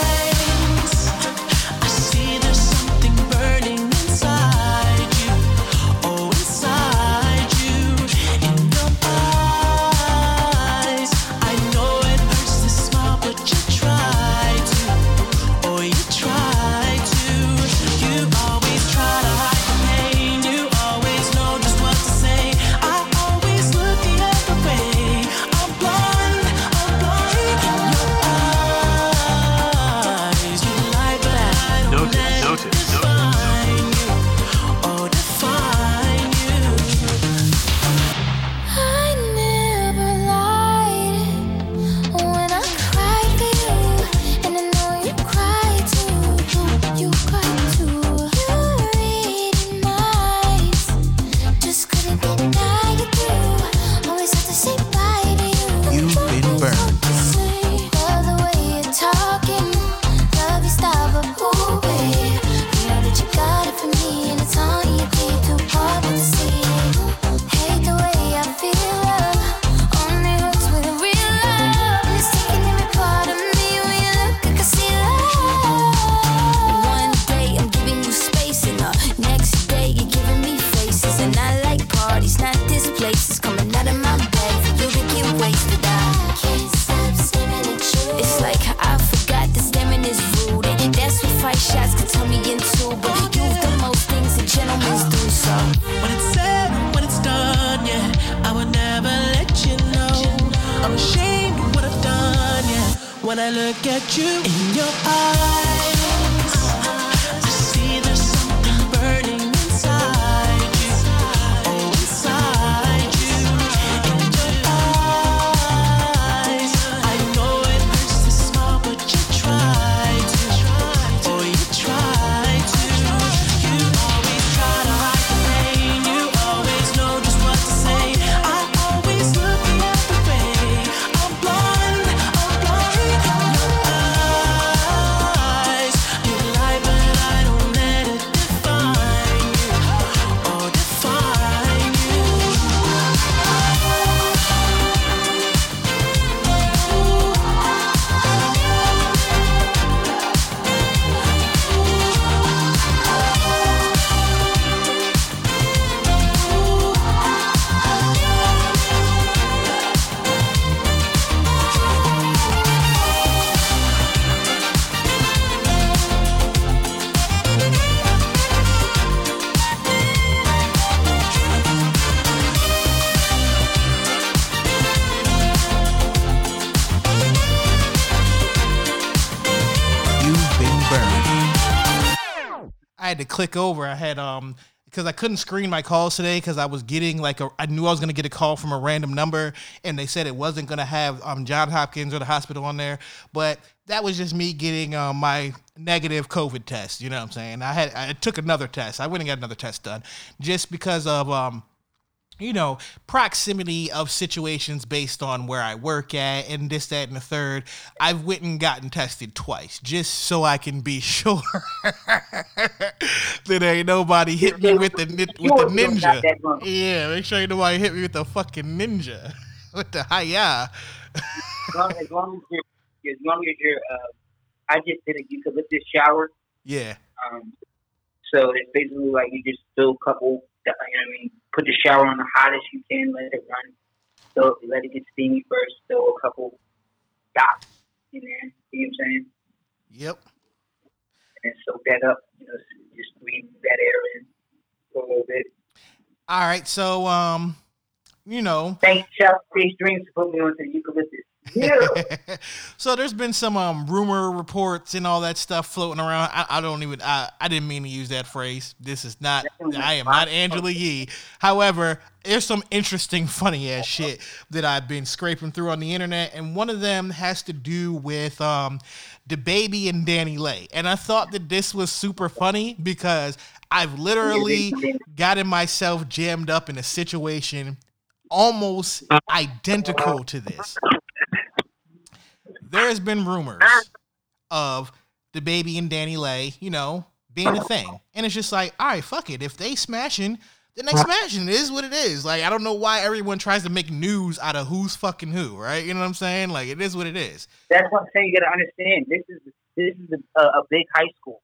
click over. I had um because I couldn't screen my calls today because I was getting like a I knew I was gonna get a call from a random number and they said it wasn't gonna have um John Hopkins or the hospital on there, but that was just me getting um, my negative COVID test. You know what I'm saying? I had I took another test. I went and got another test done just because of um you know, proximity of situations based on where I work at and this, that, and the third. I've went and gotten tested twice just so I can be sure that ain't nobody hit me with the with the Sure, you don't got ninja. Yeah, make sure ain't nobody hit me with the fucking ninja with the hiya. As long as, long as you're, as long as you're, uh, I just did a eucalyptus shower. Yeah, Um, so it's basically like you just fill a couple, you know what I mean, put the shower on the hottest you can, let it run. So let it get steamy first, throw a couple dots in there, you know what I'm saying? yep. And soak that up, you know, just breathe that air in for a little bit. All right, so um, you know, Thanks, Chef Face Dreams, for putting me on to the eucalyptus. Yeah. so there's been some um rumor reports and all that stuff floating around. I, I don't even I, I didn't mean to use that phrase. This is not I am not Angela Yee. However, there's some interesting funny ass shit that I've been scraping through on the internet, and one of them has to do with um DaBaby and DaniLeigh. And I thought that this was super funny because I've literally gotten myself jammed up in a situation almost identical to this there has been rumors of DaBaby and DaniLeigh, you know, being a thing. And it's just like, all right, fuck it. If they smashing, then they smashing. It is what it is. Like, I don't know why everyone tries to make news out of who's fucking who, right? You know what I'm saying? Like, it is what it is. That's what I'm saying. You got to understand. This is this is a, a big high school.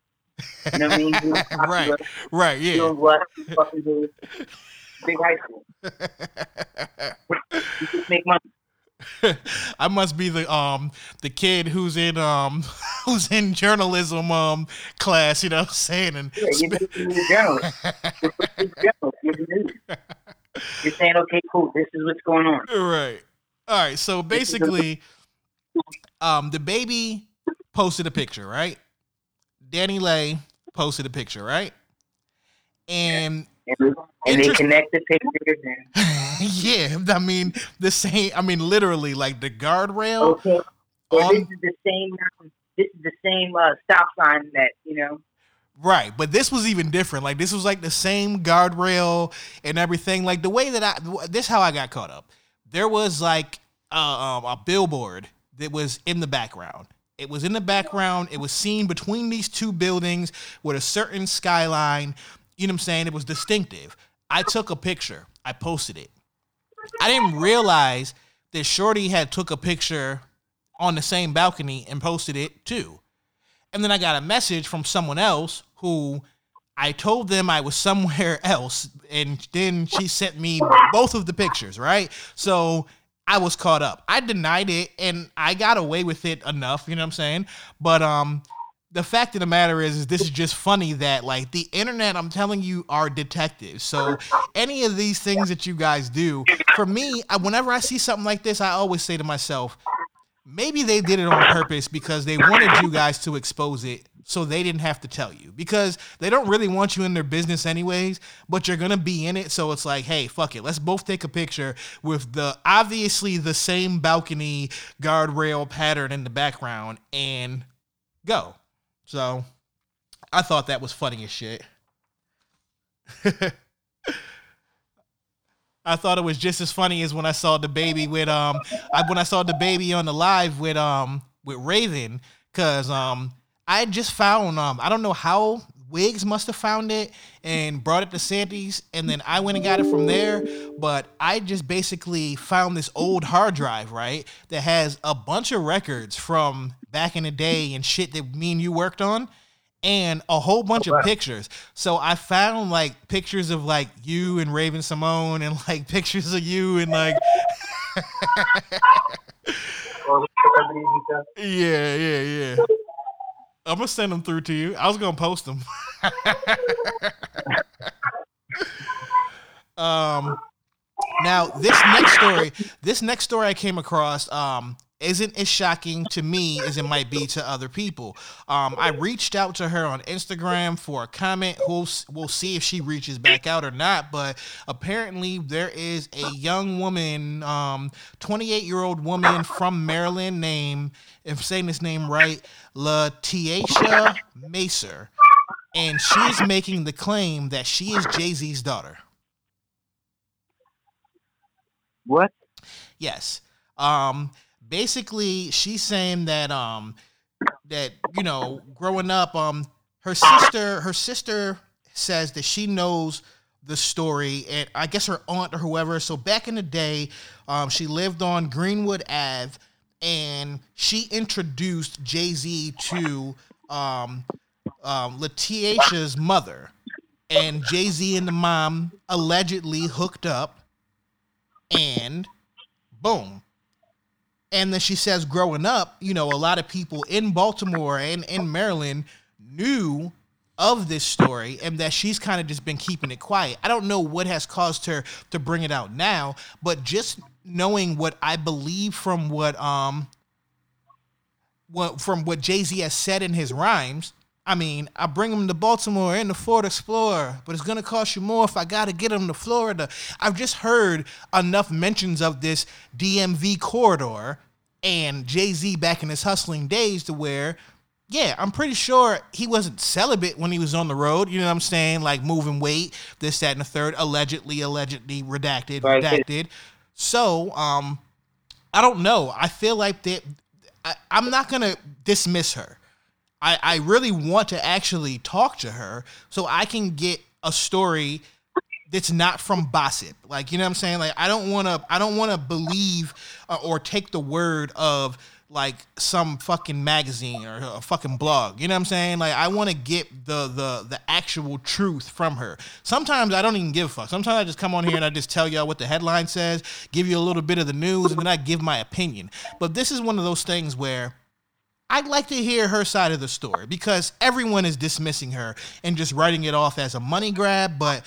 You know what I mean? You know, right, right, You yeah. know what? Fucking do. Big high school. You just make money. I must be the um the kid who's in um who's in journalism um class, you know what I'm saying? And Yeah, you're just a journalist. You're a journalist. You're. You're saying, okay, cool. This is what's going on. Right. All right. So basically, um, DaBaby posted a picture, right? DaniLeigh posted a picture, right? And And, and they connect the pictures and yeah, I mean the same. I mean literally, like the guardrail. okay. On- this is the same. um, This is the same uh, stop sign that you know. Right, but this was even different. Like this was like the same guardrail and everything. Like the way that I this how I got caught up. There was like uh, um, a billboard that was in the background. It was in the background. It was seen between these two buildings with a certain skyline. You know what I'm saying? It was distinctive. I took a picture. I posted it. I didn't realize that Shorty had took a picture on the same balcony and posted it too. And then I got a message from someone else who I told them I was somewhere else. And then she sent me both of the pictures, right? So I was caught up. I denied it and I got away with it enough, you know what I'm saying? But um the fact of the matter is, is this is just funny that like the internet, I'm telling you, are detectives. So any of these things that you guys do, for me, I, whenever I see something like this, I always say to myself, maybe they did it on purpose because they wanted you guys to expose it so they didn't have to tell you. Because they don't really want you in their business anyways but you're gonna be in it so it's like hey fuck it. Let's both take a picture with the obviously the same balcony guardrail pattern in the background and go so i thought that was funny as shit. I thought it was just as funny as when I saw DaBaby with um I, when I saw DaBaby on the live with um with Raven cuz um I just found um I don't know how Wiggs must have found it and brought it to Sandy's and then I went and got it from there but I just basically found this old hard drive right that has a bunch of records from back in the day and shit that me and you worked on and a whole bunch of pictures. So I found like pictures of like you and Raven-Symoné and like pictures of you and like All the celebrities and stuff. yeah, yeah, yeah. I'm gonna send them through to you. I was gonna post them. um, now this next story, this next story I came across, um, isn't as shocking to me as it might be to other people. Um, I reached out to her on Instagram for a comment. We'll, we'll see if she reaches back out or not. But apparently, there is a young woman, um, 28 year old woman from Maryland, named, if I'm saying this name right, Letitia Macer. And she's making the claim that she is Jay Z's daughter. What? Yes. Um basically she's saying that um that you know growing up um her sister her sister says that she knows the story and I guess her aunt or whoever. So back in the day um she lived on Greenwood Ave and she introduced Jay-Z to um um Letitia's mother. And Jay-Z and the mom allegedly hooked up and boom and then she says, growing up, you know, a lot of people in Baltimore and in Maryland knew of this story and that she's kind of just been keeping it quiet. I don't know what has caused her to bring it out now, but just knowing what I believe from what um what from what Jay-Z has said in his rhymes, I mean, I bring them to Baltimore in the Ford Explorer, but it's gonna cost you more if I gotta get them to Florida. I've just heard enough mentions of this DMV corridor and Jay Z back in his hustling days to where, yeah, I'm pretty sure he wasn't celibate when he was on the road. You know what I'm saying? Like moving weight, this, that, and the third. Allegedly, allegedly redacted, redacted. So, um, I don't know. I feel like that. I, I'm not gonna dismiss her. I, I really want to actually talk to her so I can get a story that's not from gossip. Like, you know what I'm saying? Like, I don't want to, I don't want to believe uh, or take the word of like some fucking magazine or a fucking blog. You know what I'm saying? Like, I want to get the, the, the actual truth from her. Sometimes I don't even give a fuck. Sometimes I just come on here and I just tell y'all what the headline says, give you a little bit of the news, and then I give my opinion. But this is one of those things where I'd like to hear her side of the story because everyone is dismissing her and just writing it off as a money grab, but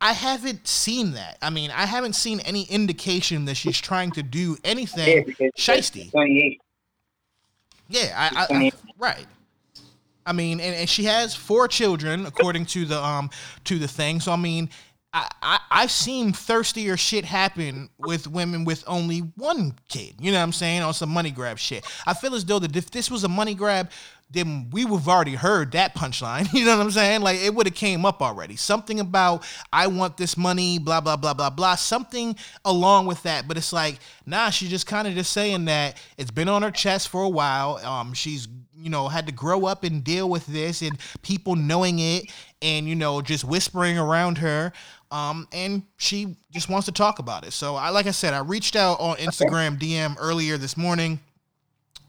I haven't seen that. I mean, I haven't seen any indication that she's trying to do anything because shisty. 28. Yeah, I, I, I right. I mean, and, and she has four children according to the um to the thing. So I mean, I, I've seen thirstier shit happen with women with only one kid. You know what I'm saying? On some money grab shit. I feel as though that if this was a money grab, then we would have already heard that punchline. You know what I'm saying? Like it would have came up already. Something about I want this money, blah blah blah blah blah. Something along with that. But it's like, nah, she's just kind of just saying that it's been on her chest for a while. Um, she's you know had to grow up and deal with this and people knowing it and you know just whispering around her. Um, and she just wants to talk about it. So I like I said, I reached out on Instagram DM earlier this morning.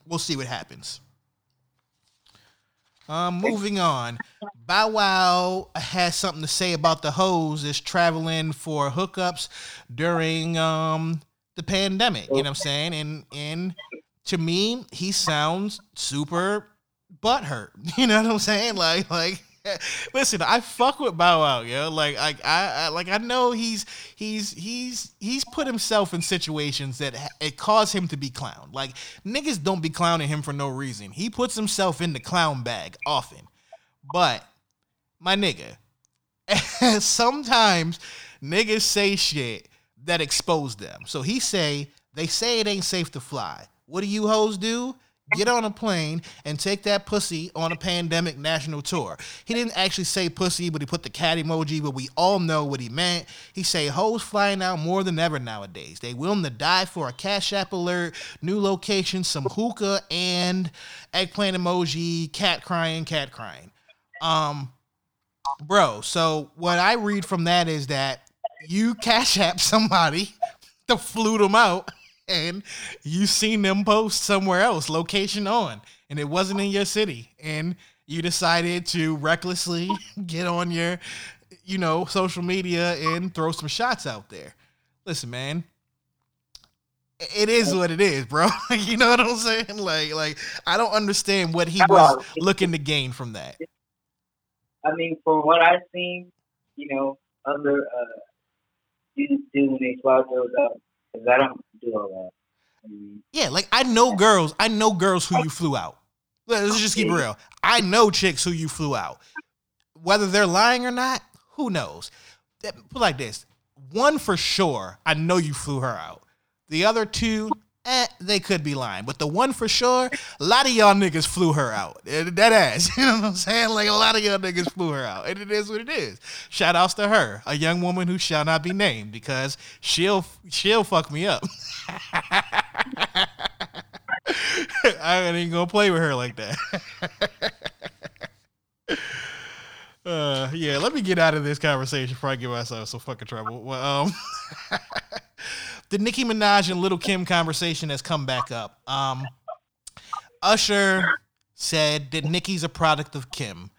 We'll see what happens. Um, moving on. Bow Wow has something to say about the hoes is traveling for hookups during um the pandemic. You know what I'm saying? And and to me, he sounds super butthurt. You know what I'm saying? Like like Listen, I fuck with Bow Wow, yo. Like, I, I, like, I know he's, he's, he's, he's put himself in situations that ha- it caused him to be clowned. Like, niggas don't be clowning him for no reason. He puts himself in the clown bag often. But, my nigga, sometimes niggas say shit that expose them. So he say, they say it ain't safe to fly. What do you hoes do? Get on a plane and take that pussy on a pandemic national tour. He didn't actually say pussy, but he put the cat emoji, but we all know what he meant. He say hoes flying out more than ever nowadays. They willing to die for a cash app alert, new location, some hookah, and eggplant emoji, cat crying, cat crying. Um, bro, so what I read from that is that you cash app somebody to flute them out and you seen them post somewhere else, location on, and it wasn't in your city, and you decided to recklessly get on your, you know, social media and throw some shots out there. Listen, man. It is what it is, bro. you know what I'm saying? Like, like I don't understand what he was looking to gain from that. I mean, from what I've seen, you know, other uh, students do when they fly those up, because I don't do all that. Yeah, like I know girls. I know girls who you flew out. Let's just keep it real. I know chicks who you flew out. Whether they're lying or not, who knows? Put like this: one for sure, I know you flew her out. The other two, eh, they could be lying. But the one for sure, a lot of y'all niggas flew her out. Eh, That ass. You know what I'm saying? Like a lot of y'all niggas flew her out. And it is what it is. Shout outs to her, a young woman who shall not be named because she'll she'll fuck me up. I ain't gonna play with her like that. uh, yeah, let me get out of this conversation before I get myself some fucking trouble. Well, um, the Nicki Minaj and Lil Kim conversation has come back up. Um, Usher said that Nicki's a product of Kim.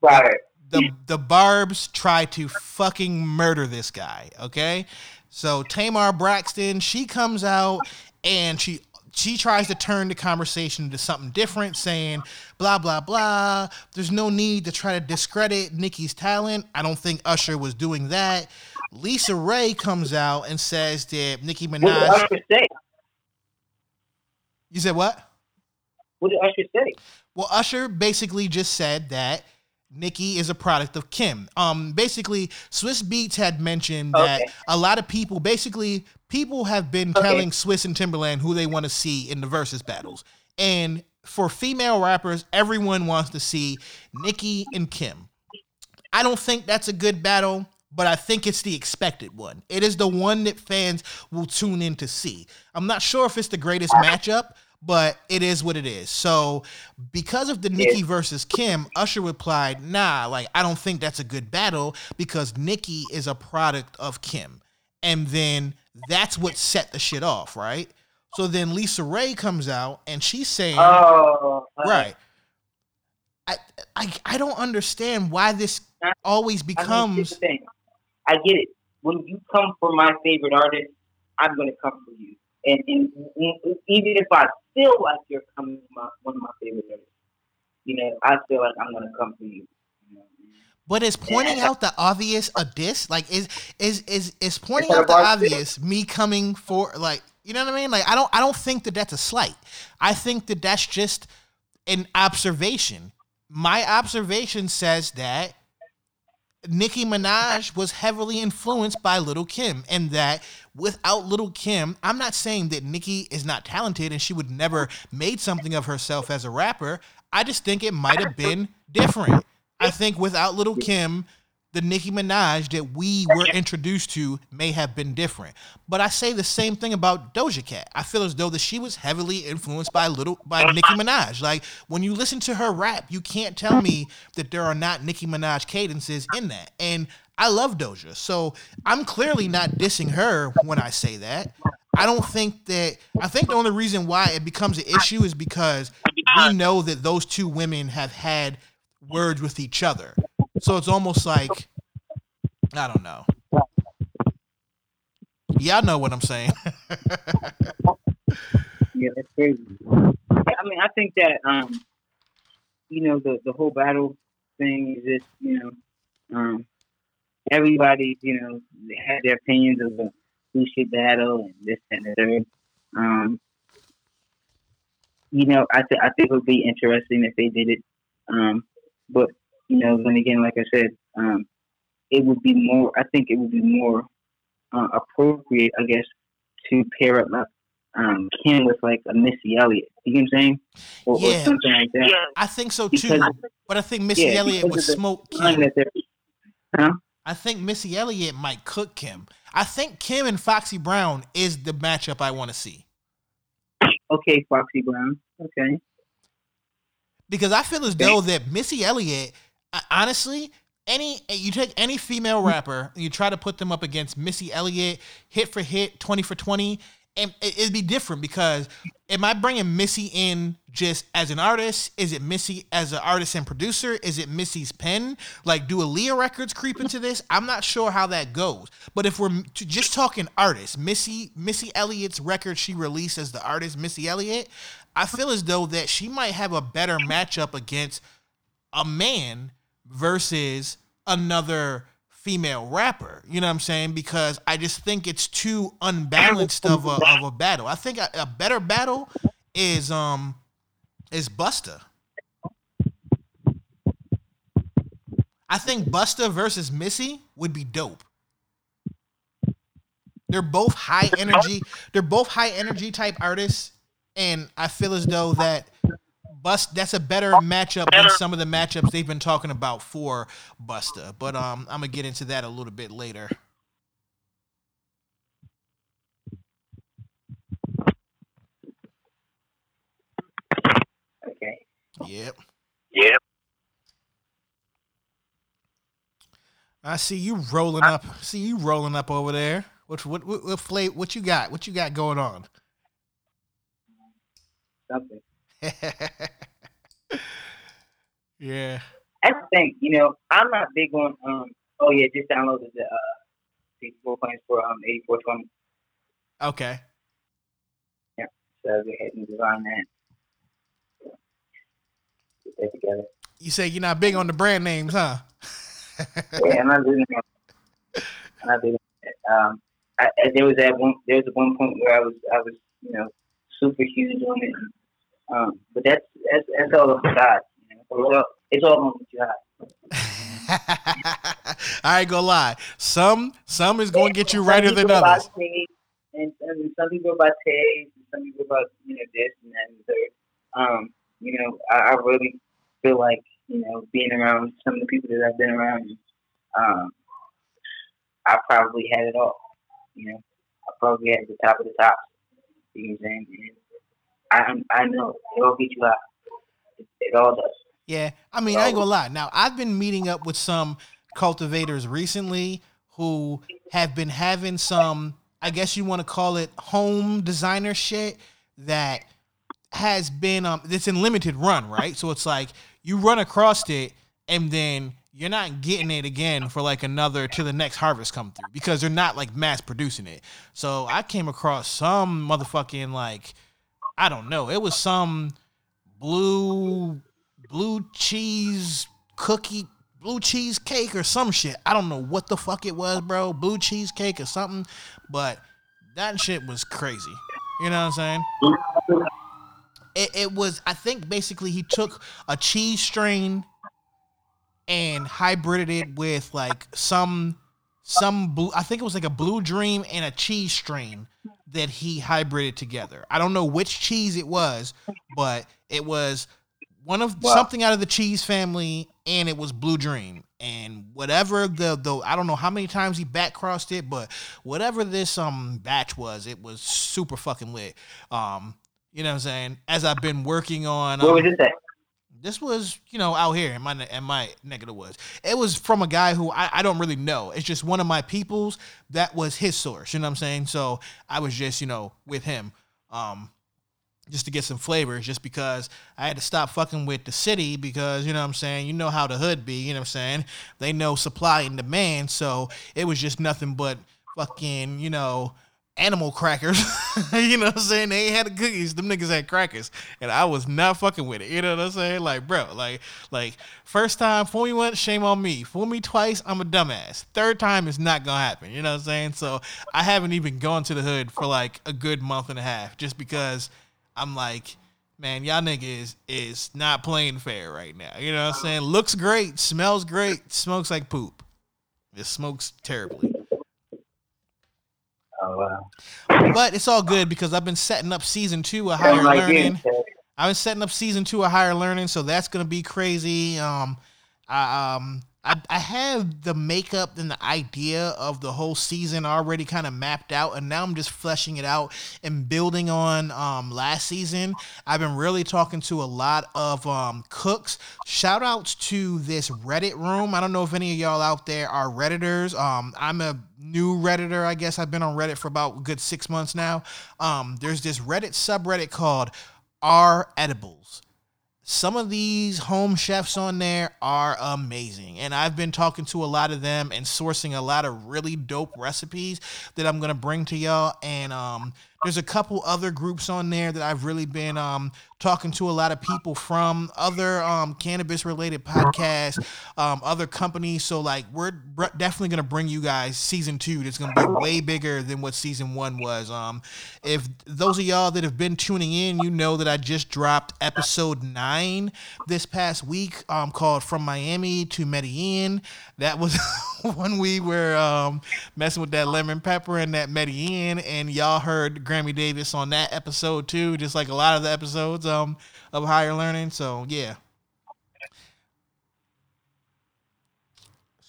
right. The the Barbz try to fucking murder this guy. Okay, so Tamar Braxton she comes out and she she tries to turn the conversation into something different, saying blah blah blah. There's no need to try to discredit Nicki's talent. I don't think Usher was doing that. LisaRaye comes out and says that Nicki What did Minaj. Usher say? You said what? What did Usher say? Well, Usher basically just said that Nicki is a product of Kim. Um, basically, Swizz Beatz had mentioned that Okay. a lot of people, basically, people have been Okay. telling Swizz and Timbaland who they want to see in the Verzuz battles, and for female rappers, everyone wants to see Nicki and Kim. I don't think that's a good battle, but I think it's the expected one. It is the one that fans will tune in to see. I'm not sure if it's the greatest matchup, but it is what it is. So, because of the Nicki versus Kim, Usher replied, "Nah, like I don't think that's a good battle because Nicki is a product of Kim." And then that's what set the shit off, right? So then LisaRaye comes out and she's saying, Oh, uh, right. I, I I don't understand why this always I mean, I get it. When you come for my favorite artist, I'm gonna come for you. And, and, and even if I feel like you're coming for my, one of my favorite artists, you know, I feel like I'm gonna come for you. you know? But is pointing out the obvious a diss? Like is is is is pointing out the obvious me coming for like you know what I mean? Like I don't I don't think that that's a slight. I think that that's just an observation. My observation says that Nicki Minaj was heavily influenced by Lil Kim, and that without Lil Kim, I'm not saying that Nicki is not talented and she would never made something of herself as a rapper. I just think it might have been different. I think without Lil Kim, the Nicki Minaj that we were introduced to may have been different. But I say the same thing about Doja Cat. I feel as though that she was heavily influenced by little by Nicki Minaj. Like when you listen to her rap, you can't tell me that there are not Nicki Minaj cadences in that. And I love Doja. So I'm clearly not dissing her when I say that. I don't think that I think the only reason why it becomes an issue is because we know that those two women have had words with each other. So it's almost like I don't know. Y'all know what I'm saying. Yeah, that's crazy. I mean, I think that um, you know, the the whole battle thing is just you know, um, everybody you know had their opinions of the who should battle and this and third. Um, you know, I th- I think it would be interesting if they did it. Um, but you know, then again, like I said, um, it would be more. I think it would be more uh, appropriate, I guess, to pair up like, um, Kim with like a Missy Elliott. You know what I'm saying? Or, or Yeah. something like that. I think so too. Because- but I think Missy Yeah, Elliott would smoke Kim. that Huh? I think Missy Elliott might cook Kim. I think Kim and Foxy Brown is the matchup I want to see Okay, Foxy Brown. Okay. because I feel as though that Missy Elliott, uh, honestly, any you take any female hmm. rapper, you try to put them up against Missy Elliott, hit for hit, twenty for twenty, and it- it'd be different because am I bringing Missy in just as an artist? Is it Missy as an artist and producer? Is it Missy's pen? Like, do Aaliyah records creep into this? I'm not sure how that goes. But if we're just talking artists, Missy Missy Elliott's record she released as the artist Missy Elliott, I feel as though that she might have a better matchup against a man versus another female rapper. You know what I'm saying? Because I just think it's too unbalanced of a, of a battle. I think a, a better battle is um is Busta. I think Busta versus Missy would be dope. They're both high energy. They're both high energy type artists, and I feel as though that Bust that's a better matchup than some of the matchups they've been talking about for Busta. But um, I'm gonna get into that a little bit later. Okay. Yep. Yep. I see you rolling up. See you rolling up over there. What what what what, what you got? What you got going on? Something. yeah. That's the thing, you know, I'm not big on um oh yeah, just downloaded the uh the four points for um eighty four twenty. Okay. Yeah. So I'll go ahead and design that. Get that together. You say you're not big on the brand names, huh? Yeah, I'm not doing that. I'm not doing that. Um I, I- there was at one there was at one point where I was I was, you know, super huge on it. Um but that's that's that's all up to God. You know? It's all it's all God. I ain't gonna lie. Some some is gonna get you Some righter than others. And, and some people about tags, and some people about you know this and that and the third. Um, you know, I, I really feel like you know being around some of the people that I've been around. Um, I probably had it all. You know, I probably had the top of the top. You know what I'm saying? And I I know it all get you high. It, all does. Yeah, I mean, I ain't gonna lie. Now, I've been meeting up with some cultivators recently who have been having some, I guess you want to call it home designer shit that has been um it's in limited run, right? So it's like you run across it and then you're not getting it again for like another till the next harvest come through because they're not like mass producing it. So I came across some motherfucking like I don't know, it was some blue blue cheese cookie blue cheese cake or some shit. I don't know what the fuck it was, bro. Blue cheesecake or something, but that shit was crazy. You know what I'm saying? It, it was I think basically he took a cheese strain and hybrided it with like some some blue I think it was like a blue dream and a cheese strain that he hybrided together. I don't know which cheese it was, but it was one of Wow. something out of the cheese family and it was blue dream and whatever the the I don't know how many times he back crossed it, but whatever this um batch was, it was super fucking lit. Um you know what I'm saying? As I've been working on Where um, was this at? This was, you know, out here in my in my neck of the woods. It was from a guy who I, I don't really know. It's just one of my peoples that was his source. You know what I'm saying? So I was just, you know, with him, um, just to get some flavors. Just because I had to stop fucking with the city because you know what I'm saying. You know how the hood be. You know what I'm saying? They know supply and demand. So it was just nothing but fucking, you know. Animal crackers. you know what I'm saying? They ain't had the cookies. Them niggas had crackers. And I was not fucking with it. You know what I'm saying? Like, bro, like, like first time, fool me once, shame on me. Fool me twice, I'm a dumbass. Third time is not gonna happen. You know what I'm saying? So I haven't even gone to the hood for like a good month and a half just because I'm like, man, y'all niggas is not playing fair right now. You know what I'm saying? Looks great, smells great, smokes like poop. It smokes terribly. Oh. But it's all good because I've been setting up season two of higher like learning. it. I've been setting up season two of higher learning, so that's gonna be crazy. Um, I um. I, I have the makeup and the idea of the whole season already kind of mapped out, and now I'm just fleshing it out and building on um, last season. I've been really talking to a lot of um, cooks. Shout outs to this Reddit room. I don't know if any of y'all out there are Redditors. Um, I'm a new Redditor, I guess. I've been on Reddit for about good six months now. Um, there's this Reddit subreddit called R Edibles some of these home chefs on there are amazing. And i've been talking to a lot of them and sourcing a lot of really dope recipes that i'm going to bring to y'all. And um, there's a couple other groups on there that i've really been um, talking to a lot of people from other um, cannabis related podcasts um, other companies. So like we're definitely going to bring you guys season two that's going to be way bigger than what season one was. Um, if those of y'all that have been tuning in you know that i just dropped episode nine this past week um, called from miami to medellin. That was when we were um, messing with that lemon pepper and that medellin and y'all heard grammy davis on that episode too just like a lot of the episodes um, of higher learning so yeah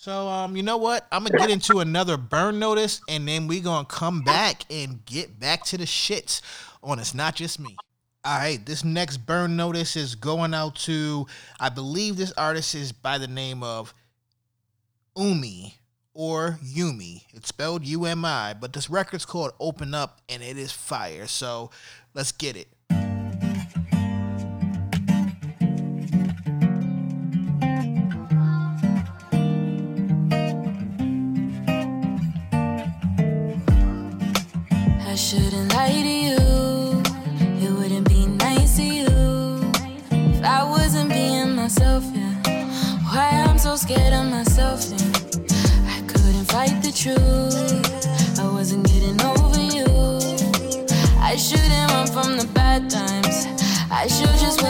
So um, you know what? I'm gonna get into another burn notice, and then we gonna come back and get back to the shits on it's not just me. All right, this next burn notice is going out to I believe this artist is by the name of Umi or Yumi. It's spelled U M I, but this record's called Open Up, and it is fire. So let's get it. I shouldn't lie to you. It wouldn't be nice to you if I wasn't being myself. Yeah. Why I'm so scared of myself. Yeah. Truth. I wasn't getting over you. I shouldn't run from the bad times. I should just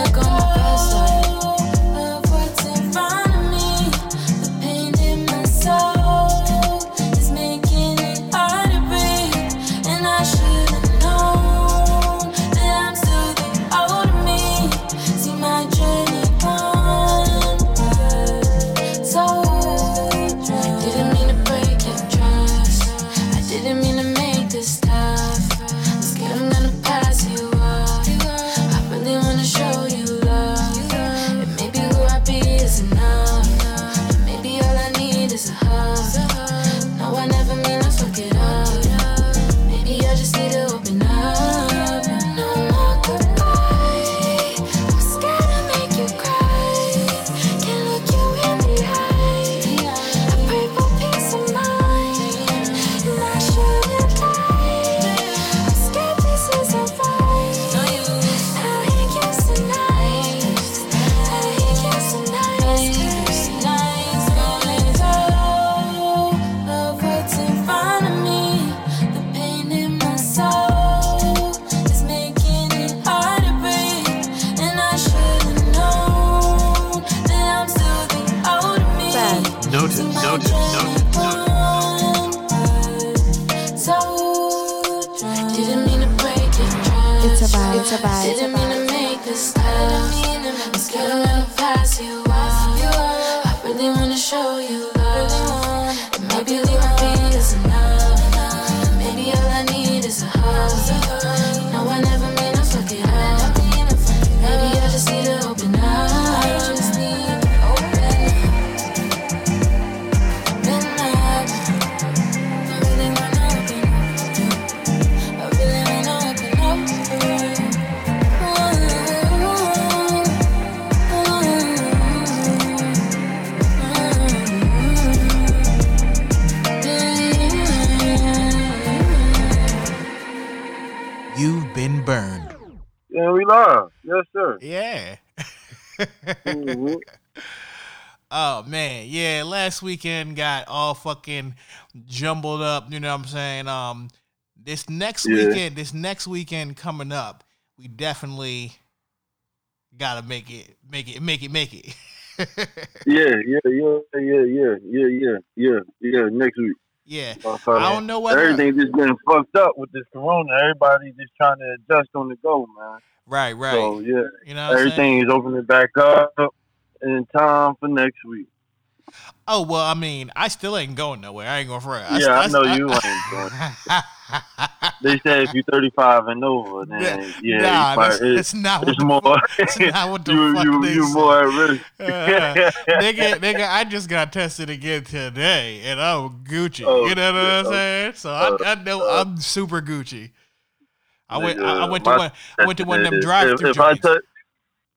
sir. Yes, sir. Yeah. Mhm. Oh man, yeah. Last weekend got all fucking jumbled up. You know what I'm saying? Um, this next Yeah. weekend, this next weekend coming up, we definitely gotta make it, make it, make it, make it. Yeah, yeah, yeah, yeah, yeah, yeah, yeah, yeah, yeah. Next week. yeah. I don't know whether Everything just been fucked up with this corona. Everybody just trying to adjust on the go, man. Right, right. So yeah, you know, what I'm everything is opening back up in time for next week. Oh well, I mean, I still ain't going nowhere. I ain't going for it. yeah, I know you ain't going. They said if you're 35 and over, then yeah, nah, that's, that's not it's the more. that's not what the you fuck you they you more at risk. Uh, nigga, nigga, I just got tested again today, and I'm Gucci. Oh, you know what I'm shit. saying? So Uh, I, I know uh, I'm super Gucci. I went, I, I went to one, I went to one of them If- drive-through If, if I touch,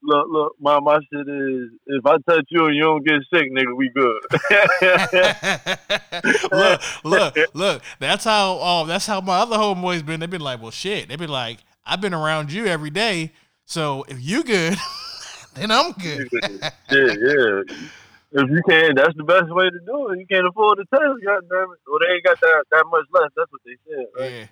look, look, my my shit is if I touch you and you don't get sick, nigga, we good. look, look, look. That's how. Oh, that's how my other homeboys been. They've been like, well, shit. They've been like, I've been around you every day, so if you good, then I'm good. yeah, yeah. If you can, that's the best way to do it. You can't afford the test, goddamn it. Well, they ain't got that that much left. That's what they said. Right? Yeah.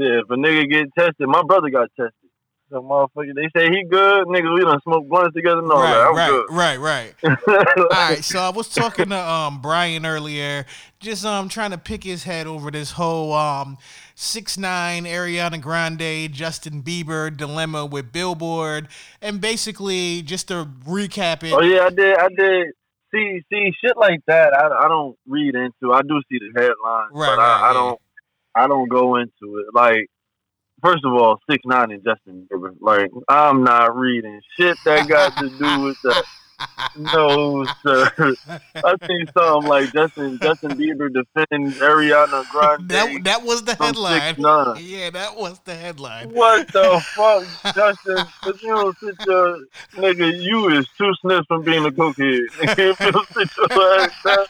Shit, if a nigga get tested, my brother got tested. So motherfucker, they say he good. Nigga, we done smoke blunts together No, right. I'm right, good. right, right. All right, so I was talking to um Brian earlier, just um trying to pick his head over this whole um six nine Ariana Grande Justin Bieber dilemma with Billboard, and basically just to recap it. Oh yeah, I did. I did. See, see, shit like that. I, I don't read into. I do see the headlines, Right, but right, I, I yeah. don't. I don't go into it. Like, first of all, six nine and Justin Bieber. Like, I'm not reading shit that got to do with that. No, sir. I think something like Justin Justin Bieber defending Ariana Grande. That that was the headline. Yeah, that was the headline. What the fuck, Justin? If you don't sit your nigga, you is two sniffs from being a cokehead. if you don't sit your ass down,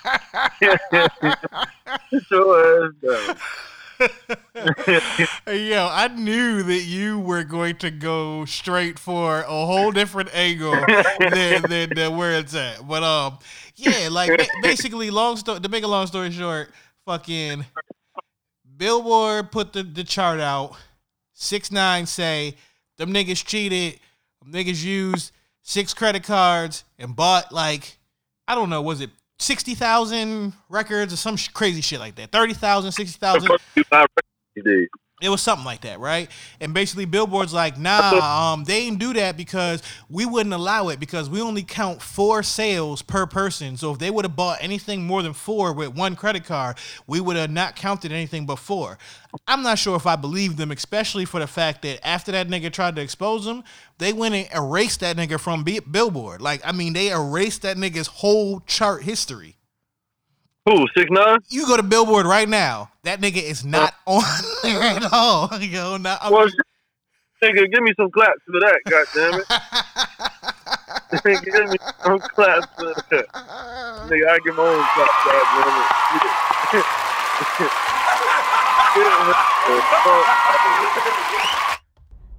sit your ass down. Yo, I knew that you were going to go straight for a whole different angle than, than, than where it's at. But um, yeah, like basically, long story. To make a long story short, fucking Billboard put the, the chart out. Six nine say them niggas cheated. Them niggas used six credit cards and bought like I don't know, was it 60,000 records or some sh- crazy shit like that. 30,000, 60,000. It was something like that, right? And basically, Billboard's like, nah, um, they didn't do that because we wouldn't allow it because we only count four sales per person. So if they would have bought anything more than four with one credit card, we would have not counted anything but four. I'm not sure if I believe them, especially for the fact that after that nigga tried to expose them, they went and erased that nigga from Bi- Billboard. Like, I mean, they erased that nigga's whole chart history. Who six nine? You go to Billboard right now, that nigga is not oh. on there at all. Yo, not, I Well, nigga, give me some claps for that. goddamn it. give me some claps for that. Nigga, I give my own claps. goddamn it.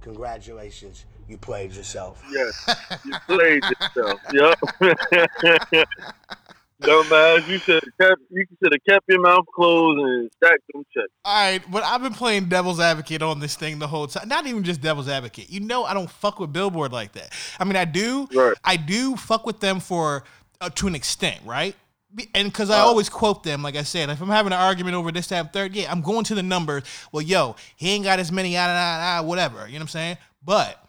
Congratulations, you played yourself. Yes, you played yourself. Yep. Dumbass, you should have kept you should have kept your mouth closed and stacked them checks. All right, but I've been playing devil's advocate on this thing the whole time. Not even just devil's advocate. You know, I don't fuck with Billboard like that. I mean, I do. Right. I do fuck with them for uh, to an extent, right? And because I Uh. always quote them, like I said, if I'm having an argument over this, that, third, yeah, I'm going to the numbers. Well, yo, he ain't got as many, ah, ah, ah, whatever. You know what I'm saying? But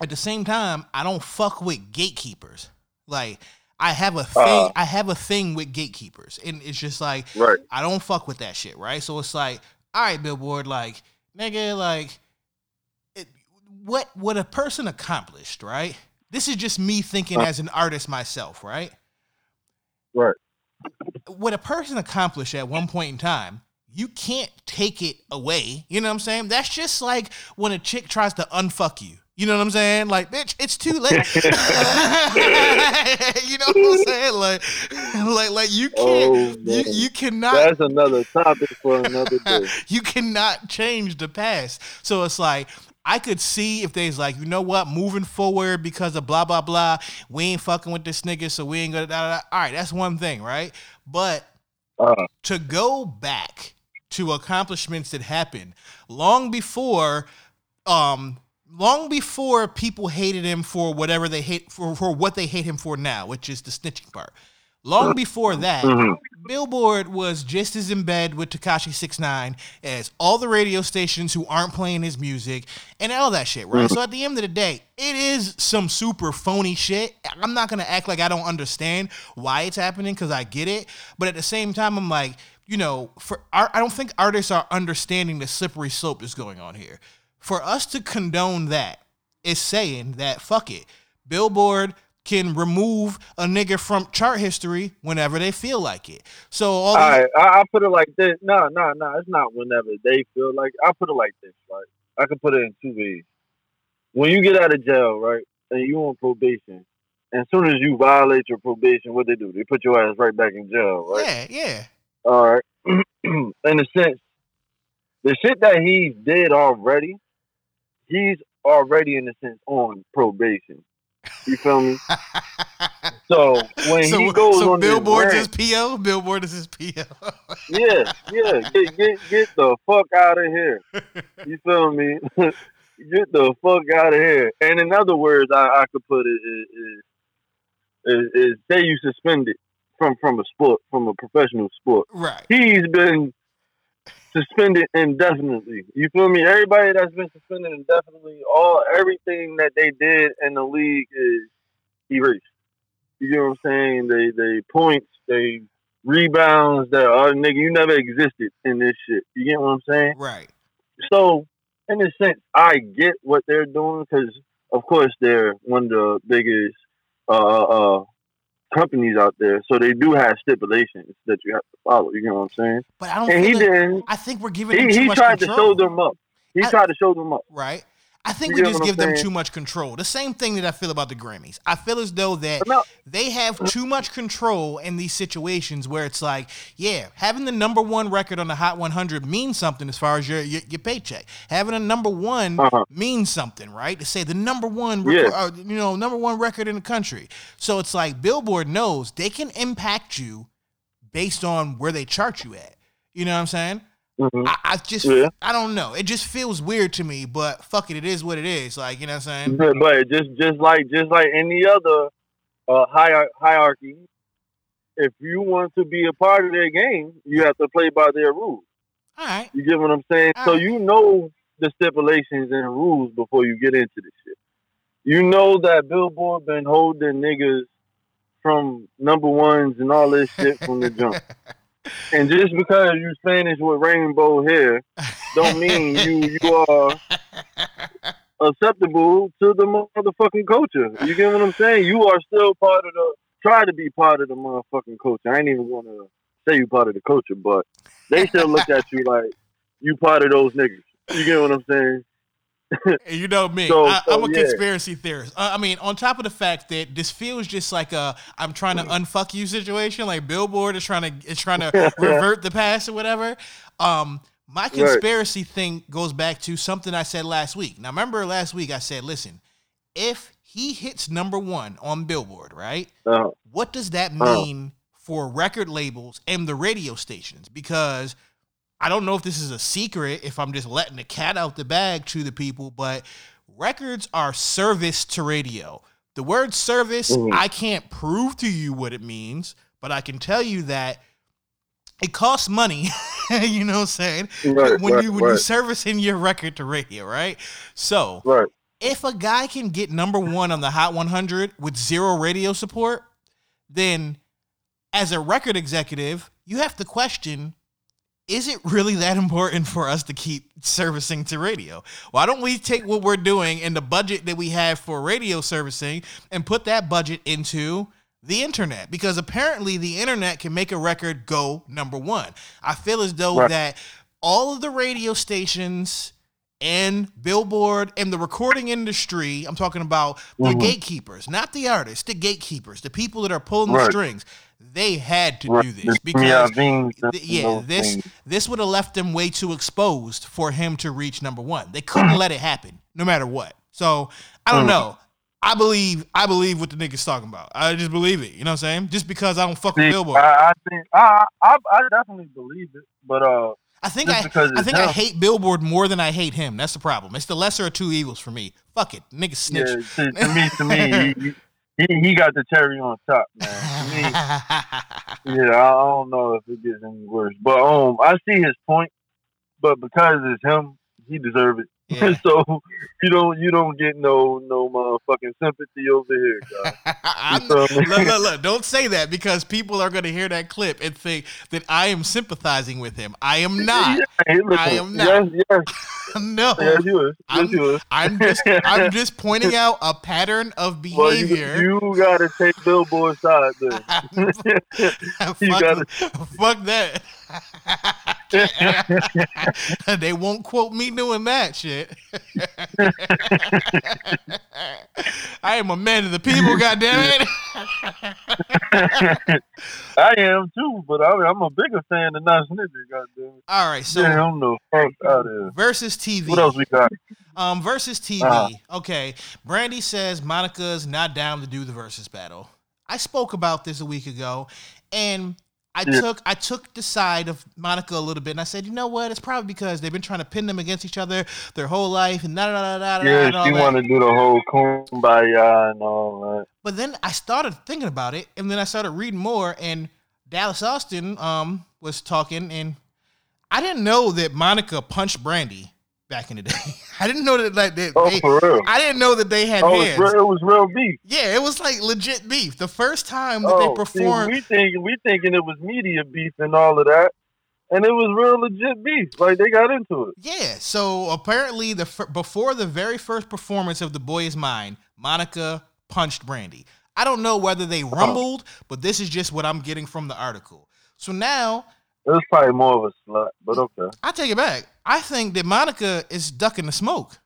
at the same time, I don't fuck with gatekeepers. Like I have a thing. Uh. I have a thing with gatekeepers, and it's just like Right. I don't fuck with that shit, right? So it's like, all right, Billboard, like nigga, like it, what what a person accomplished, right? This is just me thinking as an artist myself, right? Right. What a person accomplished at one point in time, you can't take it away. You know what I'm saying? That's just like when a chick tries to unfuck you. You know what I'm saying? Like, bitch, it's too late. you know what I'm saying? Like, like, like you Oh, can't, you, you cannot That's another topic for another day. you cannot change the past. So it's like I could see if they's like, you know what, moving forward because of blah blah blah, we ain't fucking with this nigga, so we ain't gonna. Da, da, da. All right, that's one thing, right? But Uh, to go back to accomplishments that happened long before um long before people hated him for whatever they hate for, for what they hate him for now which is the snitching part. Long before that Mhm. billboard was just as in bed with Tekashi 69 as all the radio stations who aren't playing his music and all that shit right? Mhm. so at the end of the day it is some super phony shit. I'm not gonna act like i don't understand why it's happening because i get it. But at the same time i'm like you know for i don't think artists are understanding the slippery slope that's going on here for us to condone that is saying that fuck it billboard can remove a nigga from chart history whenever they feel like it so all all these, right, I, I put it like this. No, no, no. It's not whenever they feel like. I put it like this. Right. I can put it in two ways. When you get out of jail, right, and you on probation, and as soon as you violate your probation, what they do? They put your ass right back in jail, right? yeah yeah All right. in a sense, the shit that he did already, he's already in a sense on probation. You feel me? so when so, he goes so on billboard is po billboard is his po yeah, yeah, get get get the fuck out of here. You feel me? get the fuck out of here. And in other words, I, I could put it is, is is is say you suspended from from a sport from a professional sport. right He's been suspended indefinitely. You feel me? Everybody that's been suspended indefinitely, all everything that they did in the league is erased. You get what I'm saying? They they points, they rebounds, that oh nigga, you never existed in this shit. You get what I'm saying? right So, in a sense, I get what they're doing because, of course, they're one of the biggest uh, uh, companies out there. So they do have stipulations that you have to follow. You know what I'm saying? but i don't And he like- didn't. i think we're giving He, he tried control. to show them up. He I- tried to show them up. right? I think You we just give them too much control. The same thing that I feel about the Grammys. I feel as though that No. they have too much control in these situations where it's like, yeah, having the number one record on the Hot 100 means something as far as your your, your paycheck. Having a number one Uh-huh. means something, right? To say the number one, record, Yeah. uh, you know, number one record in the country. So it's like Billboard knows they can impact you based on where they chart you at. You know what I'm saying? Mhm. I, I just Yeah. I don't know. It just feels weird to me, but fuck it, it is what it is. Like, you know what I'm saying? But, but just just like just like any other uh, hier- hierarchy, if you want to be a part of their game, you have to play by their rules. All right. You get what I'm saying? so Alright. you know the stipulations and rules before you get into this shit. You know that Billboard been holding niggas from number ones and all this shit from the jump. And just because you Spanish with rainbow hair, don't mean you you are acceptable to the motherfucking culture. You get what I'm saying? You are still part of the try to be part of the motherfucking culture. I ain't even gonna say you part of the culture, but they still look at you like you part of those niggas. You get what I'm saying? And you know me, So- I, so, I'm a yeah. conspiracy theorist. Uh, I mean, on top of the fact that this feels just like a I'm trying to unfuck you situation, like Billboard is trying to is trying to revert the past or whatever. Um, my conspiracy thing goes back to something I said last week. Now, remember last week I said, listen, if he hits number one on Billboard, right? Uh, what does that Uh. mean for record labels and the radio stations? Because I don't know if this is a secret, if I'm just letting the cat out the bag to the people, but records are service to radio. The word service, Mhm. I can't prove to you what it means, but I can tell you that it costs money. you know what I'm saying? Right, when right, you when you right. servicing your record to radio, right? So right. if a guy can get number one on the Hot 100 with zero radio support, then as a record executive, you have to question is it really that important for us to keep servicing to radio? Why don't we take what we're doing and the budget that we have for radio servicing and put that budget into the internet? Because apparently the internet can make a record go number one. I feel as though Right. that all of the radio stations and Billboard and the recording industry, I'm talking about the Mhm. gatekeepers, not the artists, the gatekeepers, the people that are pulling the strings. They had to do this because Mia Vings and th- yeah, this this would have left them way too exposed for him to reach number one. They couldn't let it happen, no matter what. So I don't Mm. know. I believe I believe what the nigga's talking about. I just believe it. You know what I'm saying? Just because I don't fuck with Billboard. I, I think I, I I definitely believe it, but uh, I think I, I think I hate Billboard more than I hate him. That's the problem. It's the lesser of two evils for me. Fuck it, nigga snitch. yeah, to, to me, to me, he he got the cherry on top, man. Me, yeah, I don't know if it gets any worse, but um, I see his point, but because it's him, he deserves it. Yeah. so you don't you don't get no no motherfucking sympathy over here, guys. I'm, You feel me? look, look, look, don't say that because people are going to hear that clip and think that I am sympathizing with him. I am not. Yeah, listen, I am not. Yes, yes, no. yes, you is. Yes, I'm, you is. I'm just I'm just pointing out a pattern of Well, you, behavior. you gotta take Billboard's side then. fuck, you gotta- fuck that. they won't quote me doing that shit. I am a man of the people, goddammit. I am too, but I, I'm a bigger fan than Nas Nigga. Goddamn. All right, so yeah, I'm the fuck out of Verzuz TV. What else we got? Um, Verzuz TV. Uh-huh. Okay, Brandy says Monica's not down to do the Verzuz battle. I spoke about this a week ago, and I Yeah. took I took the side of Monica a little bit, and I said, you know what? It's probably because they've been trying to pin them against each other their whole life, and da da da da da. da, Yeah, and she want to do the whole kumbaya and all that. But then I started thinking about it, and then I started reading more, and Dallas Austin um was talking, and I didn't know that Monica punched Brandy back in the day. I didn't know that like that. Oh, they, for real? I didn't know that they had Oh, hands. real, it was real beef. Yeah, it was like legit beef. The first time that Oh, they see, performed, we thinking we thinking it was media beef and all of that, and it was real legit beef. Like they got into it. yeah. So apparently, the before the very first performance of "The Boy Is Mine," Monica punched Brandy. I don't know whether they Uh-huh. rumbled, but this is just what I'm getting from the article. So now It was probably more of a slut, but okay. I take it back. I think that Monica is ducking the smoke.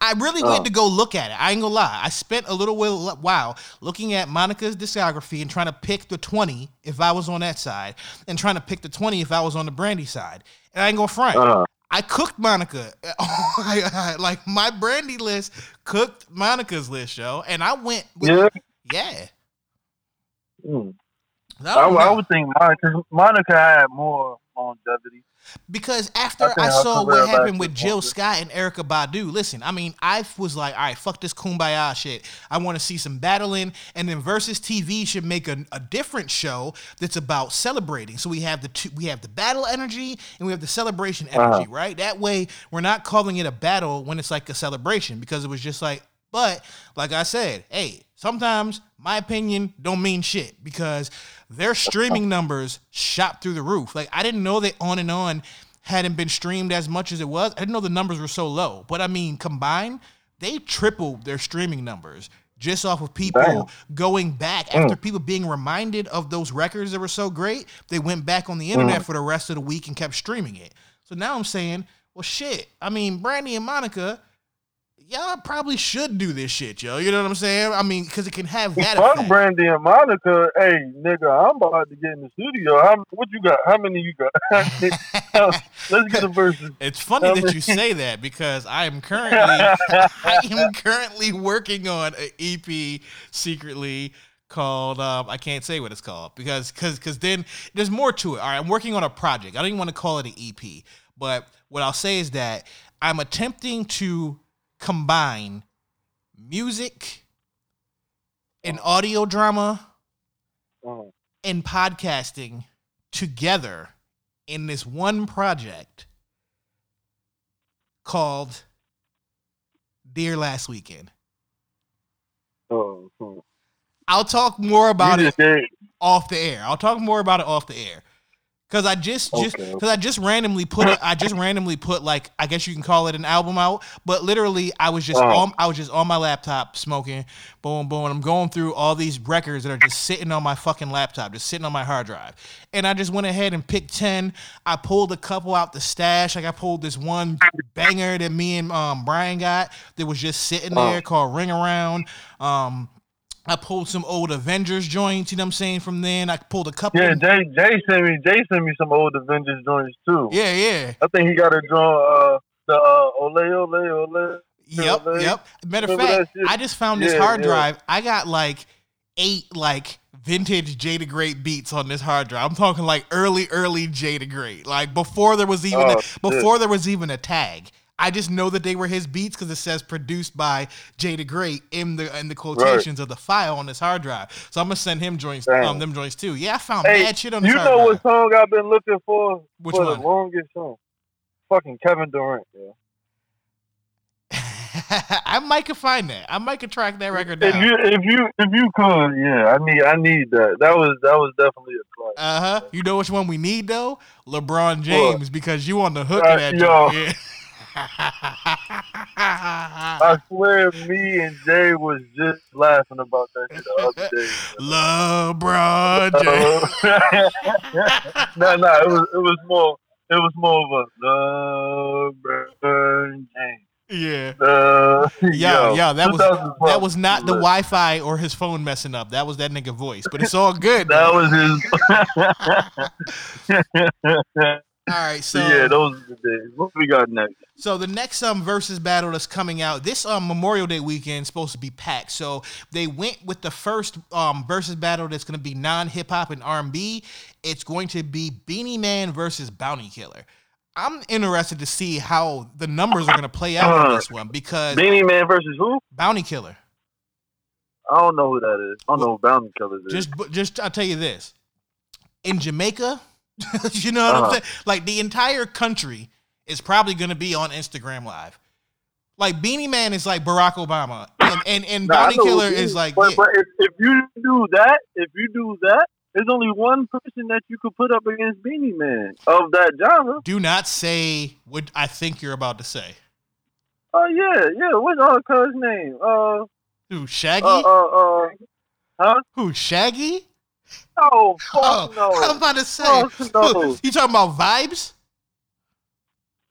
I really Oh. went to go look at it. I ain't gonna lie. I spent a little while, while looking at Monica's discography and trying to pick the 20 if I was on that side, and trying to pick the 20 if I was on the Brandy side. And I ain't gonna front. Uh-huh. I cooked Monica. like my Brandy list cooked Monica's list, yo. And I went with Yeah. yeah. Mm. I I, I would think Monica, Monica had more longevity. Because after I I, saw what happened with Jill. Scott and Erykah Badu, listen, I mean, I was like, all right, fuck this kumbaya shit. I want to see some battling, and then Verzuz TV should make a, a different show that's about celebrating. So we have the two, we have the battle energy and we have the celebration energy, Uh-huh. right? That way, we're not calling it a battle when it's like a celebration because it was just like. But like I said, hey, sometimes my opinion don't mean shit because their streaming numbers shot through the roof. Like I didn't know that on and on hadn't been streamed as much as it was. I didn't know the numbers were so low. But I mean, combined, they tripled their streaming numbers just off of people Damn. going back mm. after people being reminded of those records that were so great. They went back on the mm. internet for the rest of the week and kept streaming it. So now I'm saying, well, shit. I mean, Brandy and Monica, y'all probably should do this shit, yo. You know what I'm saying? I mean, because it can have that Fuck effect. Brandy and Monica. Hey, nigga, I'm about to get in the studio. How, what you got? How many you got? Let's get a verses. It's funny that you say that because I am currently I am currently working on an EP secretly called um, I can't say what it's called because because because then there's more to it. All right, I'm working on a project. I don't even want to call it an EP, but what I'll say is that I'm attempting to combine music and audio drama Uh, and podcasting together in this one project called Dear Last Weekend. oh, oh. I'll talk more about it off the air. I'll talk more about it off the air. Cause I just just Okay. cause I just randomly put a, I just randomly put like I guess you can call it an album out, but literally I was just Uh-huh. on I was just on my laptop smoking, boom boom, I'm going through all these records that are just sitting on my fucking laptop, just sitting on my hard drive, and I just went ahead and picked ten. I pulled a couple out the stash, like I pulled this one banger that me and um, Brian got that was just sitting Uh-huh. there called Ring Around. Um, I pulled some old Avengers joints. You know what I'm saying? From then, I pulled a couple. Yeah, Jay Jay sent me Jay sent me some old Avengers joints too. yeah, yeah. I think he got a draw uh the uh, Ole Ole Ole. Yep, Ole. yep. Matter of fact. I just found this Yeah, hard yeah. drive. I got like eight like vintage Jay the Great beats on this hard drive. I'm talking like early, early Jay the Great, like before there was even Oh, a, shit. before there was even a tag. I just know that they were his beats because it says produced by Jay the Great in the in the quotations of the file on this hard drive. So I'm gonna send him joints, Damn. um, them joints too. Yeah, I found Hey, mad shit on you know what song I've been looking for Which for one? the longest song? Fucking Kevin Durant. Yeah. I might could find that. I might could track that record down. If you if you if you could, yeah, I need I need that. That was that was definitely a classic. Uh huh. You know which one we need though? LeBron James because you on the hook Uh, of that. yo. I swear, me and Jay was just laughing about that shit the other day. LeBron James. no, no, it was it was more it was more of a LeBron James. Yeah. Uh, Yo, yo, that was that was not the. Wi-Fi or his phone messing up. That was that nigga voice. But it's all good. That was his. all right. So yeah, those are the days. What we got next? So the next um Verzuz battle that's coming out this um Memorial Day weekend is supposed to be packed. So they went with the first um Verzuz battle that's going to be non hip hop and R and B. It's going to be Beenie Man versus Bounty Killer. I'm interested to see how the numbers are going to play out on Uh, this one because Beenie Man versus who? Bounty Killer. I don't know who that is. I don't know who Bounty Killers is. Just just I'll tell you this. In Jamaica, you know what I'm Uh-huh. saying? Like the entire country is probably going to be on Instagram live. Like Beenie Man is like Barack Obama, and and, and Nah, Bounty Killer is like But, yeah. but if, if you do that, if you do that, there's only one person that you could put up against Beenie Man of that genre. Do not say what I think you're about to say. Oh yeah, yeah. What's our cuz name? Uh, Who Shaggy? uh, uh, uh, huh? Who Shaggy? Oh, fuck Oh, no. I'm about to say. Fuck no. You talking about vibes?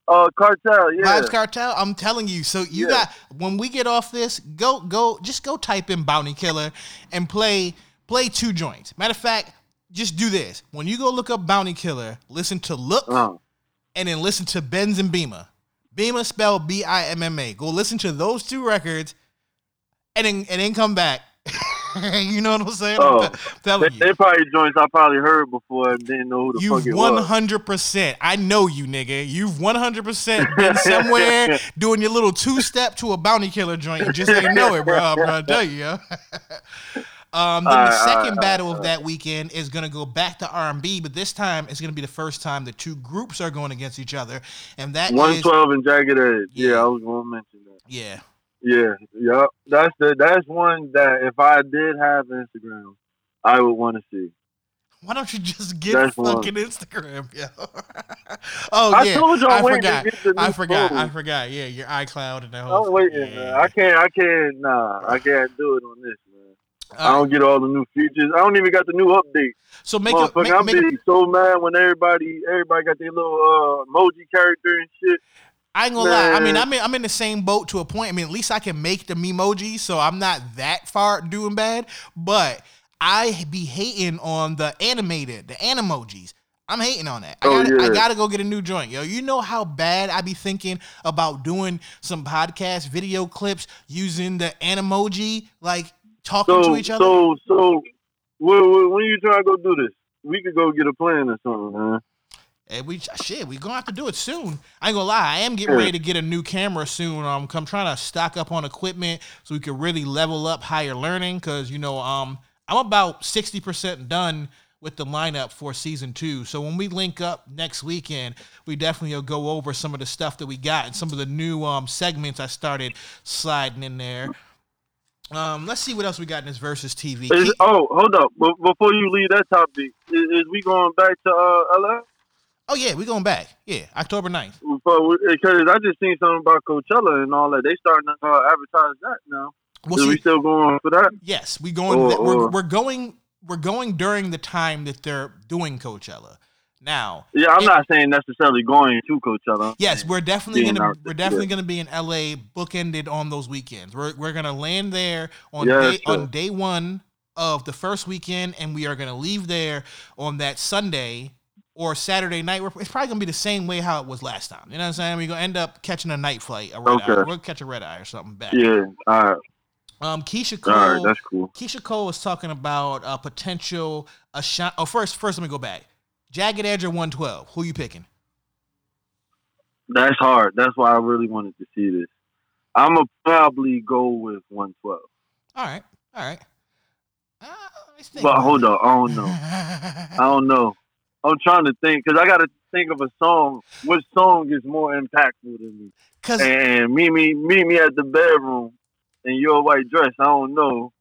Uh, Kartel, yeah. Vybz Kartel. I'm telling you. So you Yeah. got when we get off this, go go just go type in Bounty Killer and play play two joints. Matter of fact, just do this. When you go look up Bounty Killer, listen to Look Uh, and then listen to Benz and Bimma. Bimma spelled B I M M A. Go listen to those two records and then and then come back. you know what I'm saying? Oh, I'm they, you. they probably joints I probably heard before and didn't know who the fuck You've it was. hundred percent. I know you, nigga. You've one hundred percent been somewhere doing your little two step to a bounty killer joint. You just ain't know it, bro. Bro, I tell you. Yeah. um, then the second alright, battle alright, of that weekend is gonna go back to R and B, but this time it's gonna be the first time the two groups are going against each other, and that is 112 and Jagged Edge. Yeah, Yeah. I was going to mention that. yeah. Yeah, yep. That's the that's one that if I did have Instagram, I would want to see. Why don't you just get That's one. fucking Instagram, yo? oh I yeah, told I'm I forgot. I forgot. I forgot. Yeah, your iCloud and the whole. I'm waiting, yeah. man. I can't, I can't, nah, I can't do it on this, man. I don't get all the new features. I don't even got the new update. So make a Motherfucker, I'm make so mad when everybody, everybody got their little uh, emoji character and shit. I ain't gonna lie. I mean, I'm in, I'm in the same boat to a point. I mean, at least I can make the memojis, so I'm not that far doing bad. But I be hating on the animated, the animojis. I'm hating on that. I Oh, gotta, I gotta go get a new joint, yo. You know how bad I be thinking about doing some podcast video clips using the animoji, like talking So, to each other. so, so, when, when, when you try to go do this? We could go get a plan or something, man. And we shit, we gonna have to do it soon. I ain't gonna lie, I am getting ready to get a new camera soon. Um, I'm trying to stock up on equipment so we can really level up higher learning. Cause you know, um, I'm about sixty percent done with the lineup for season two. So when we link up next weekend, we definitely will go over some of the stuff that we got and some of the new um segments I started sliding in there. Um, let's see what else we got in this Verzuz TV. Is, oh, hold up. Be- before you leave that topic, is, is we going back to uh, LA? Oh yeah, we going back. Yeah, October 9th. Because I just seen something about Coachella and all that. They starting to uh, advertise that now. Well, see- we still going for that? Yes, we going. Or- we're, or- we're going. We're going during the time that they're doing Coachella. Now, Yeah, I'm It- not saying necessarily going to Coachella. yes, we're definitely Being gonna we're definitely yeah. gonna be in LA, bookended on those weekends. We're we're gonna land there on day, sure. on day one of the first weekend, and we are gonna leave there on that Sunday or Saturday night. We're, it's probably gonna be the same way how it was last time. You know what I'm saying? We're gonna end up catching a night flight, a red eye. Okay. We'll catch a red eye or something back. Yeah, all right, Um, Keyshia all Cole. right, that's cool. Keyshia Cole was talking about a potential a shot. Oh, first, first, let me go back. Jagged Edge or 112. Who you picking? That's hard. That's why I really wanted to see this. I'm gonna probably go with 112. All right, all right. Uh, But hold on, I don't know. I don't know. I'm trying to think because I got to think of a song. Which song is more impactful than me? Cause And meet me, meet me at the bedroom in your white dress. I don't know.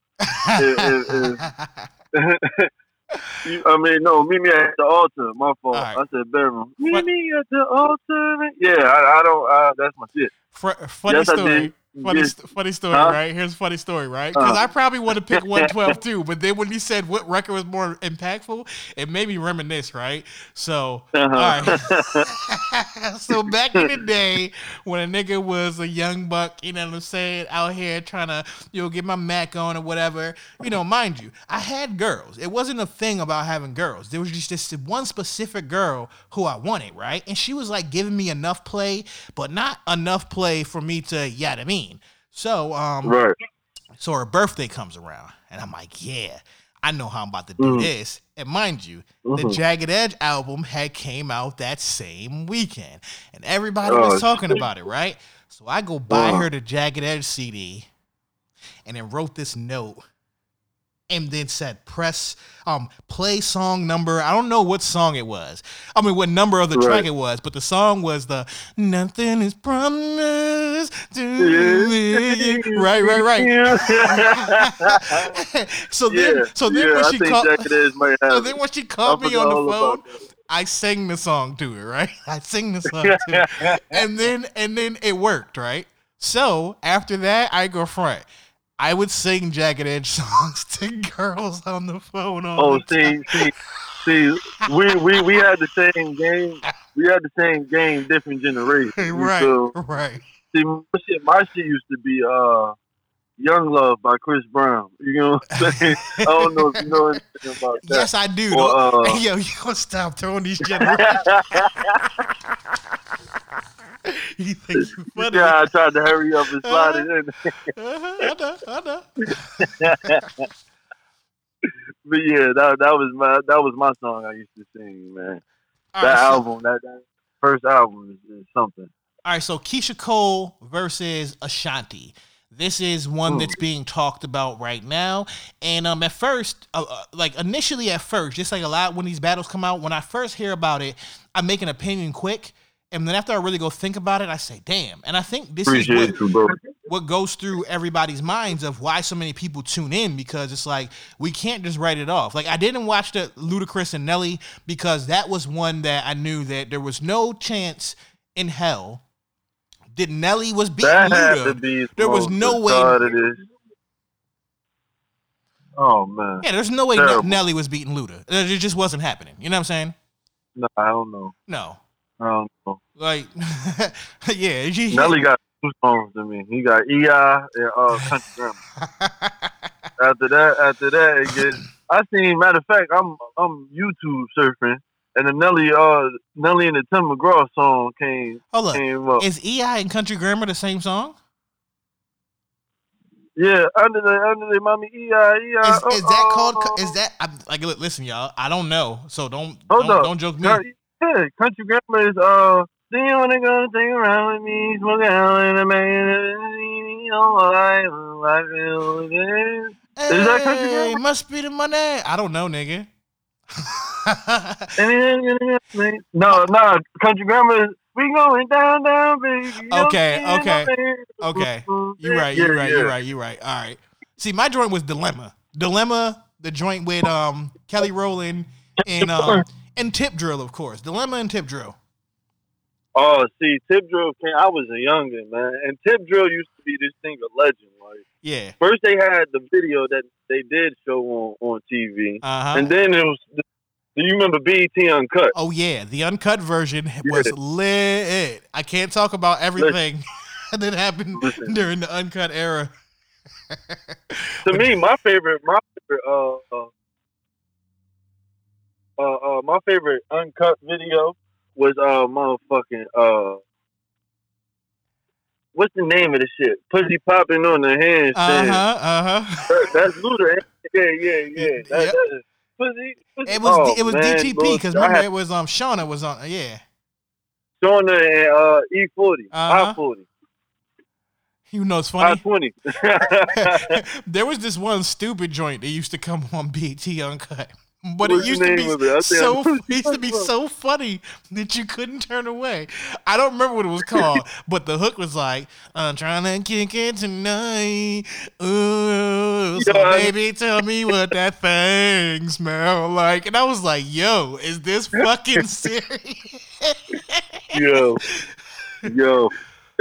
You- I mean, no, meet me at the altar. My fault. Right. I said bedroom. Meet What- me at the altar. Yeah, I, I don't. Uh, that's my shit. Fr- funny Yes, I story. Funny, st- funny story, huh? right? Here's a funny story, right? Because uh. I probably would have picked 112 too, but then when you said what record was more impactful, it made me reminisce, right? So, uh-huh. right. so back in the day when a nigga was a young buck, you know what I'm saying, out here trying to you know get my mac on or whatever, you know, mind you, I had girls. It wasn't a thing about having girls. There was just this one specific girl who I wanted, right? And she was like giving me enough play, but not enough play for me to yada to me. 18. So, um, right. so her birthday comes around, and I'm like, yeah, I know how I'm about to do mm. this. And mind you, mm-hmm. the Jagged Edge album had came out that same weekend, and everybody oh, was talking shit. about it, right? So I go buy wow. her the Jagged Edge CD, and then wrote this note and then said press um play song number. I don't know what song it was. I mean, what number of the track it was, but the song was the nothing is promised to me. Right, right, right. so then, so then yeah, when I she called, Jagged Edge might have so then when she called me on the phone. I sang the song to her, right? I sing the song to her, and then and then it worked, right? So after that, I go front. I would sing Jagged Edge songs to girls on the phone. Oh, the see, see, see, we, we we had the same game. We had the same game, different generation. Right, feel? right. See, my shit, my shit used to be uh, "Young Love" by Chris Brown. You know what I'm saying? I don't know if you know anything about that. Yes, I do. Or, uh, Yo, you gonna stop throwing these generations? you think you funny? yeah, I tried to hurry up and slide it in. Uh-huh, I know, I know. But yeah, that that was my that was my song I used to sing, man. All that right, so- album, that, that first album is, is something. All right, so Keyshia Cole versus Ashanti. This is one that's being talked about right now. And um, at first, uh, uh, like initially at first, just like a lot when these battles come out, when I first hear about it, I make an opinion quick. And then after I really go think about it, I say, damn. And I think this is what, you, what goes through everybody's minds of why so many people tune in because it's like we can't just write it off. Like I didn't watch the Ludacris and Nelly because that was one that I knew that there was no chance in hell that Nelly was beating That Luda. be There was no way. Oh man, Yeah, there's no way Terrible. Nelly was beating Luda. It just wasn't happening. You know what I'm saying? no, I don't know. No. I don't know. Like, yeah. Nelly got two songs to me. He got EI and uh, Country Grammar. after that, after that, it gets. I seen. Matter of fact, I'm I'm YouTube surfing, and the Nelly uh Nelly and the Tim McGraw song came Hold up. came up. Is EI and Country Grammar the same song? Yeah, under the under the mommy EI EI. Is, is that called? oh, Is that I'm, like? Listen, y'all. I don't know, so don't don't, don't joke me. Country- Grammar is uh. Do you wanna go take a ride with me? Smoke out in the man. Oh, I, feel this. Is that Country Hey, Grammar? must be the money. I don't know, nigga. No, no, country grammar is we going down, down, baby. Okay, okay, okay. baby. You right, You're right, You're right, You're right. All right. See, my joint was Dilemma. Dilemma, the joint with um Kelly Rowland and um and Tip Drill, of course. Dilemma and Tip Drill. Oh, see, Tip Drill came. I was a youngin, man, and Tip Drill used to be this thing of legend. Like Yeah. first, they had the video that they did show on on TV, Uh huh. and then it was the, Do you remember BET Uncut? Oh yeah, the uncut version was lit. I can't talk about everything that happened Listen. during the uncut era. to me, my favorite, my favorite, uh, uh, uh, uh, my favorite uncut video was uh, motherfucking uh, what's the name of the shit? Pussy popping on the handstand. Uh huh. Uh huh. That, that's Luda. Yeah, yeah, yeah. That, Yep. that pussy, pussy. It was oh, it was man, Lord, because remember had it was um Shawnna was on yeah. Shawnna and uh, E40, Uh-huh. I40, You know it's funny. I20. there was this one stupid joint that used to come on BT Uncut. But it used to be of it? I think I so it used to be so funny that you couldn't turn away. I don't remember what it was called, but the hook was like, "I'm trying to kick it tonight, ooh, so Yeah, baby, tell me what that thing smell like." And I was like, "Yo, is this fucking serious?" yo, yo.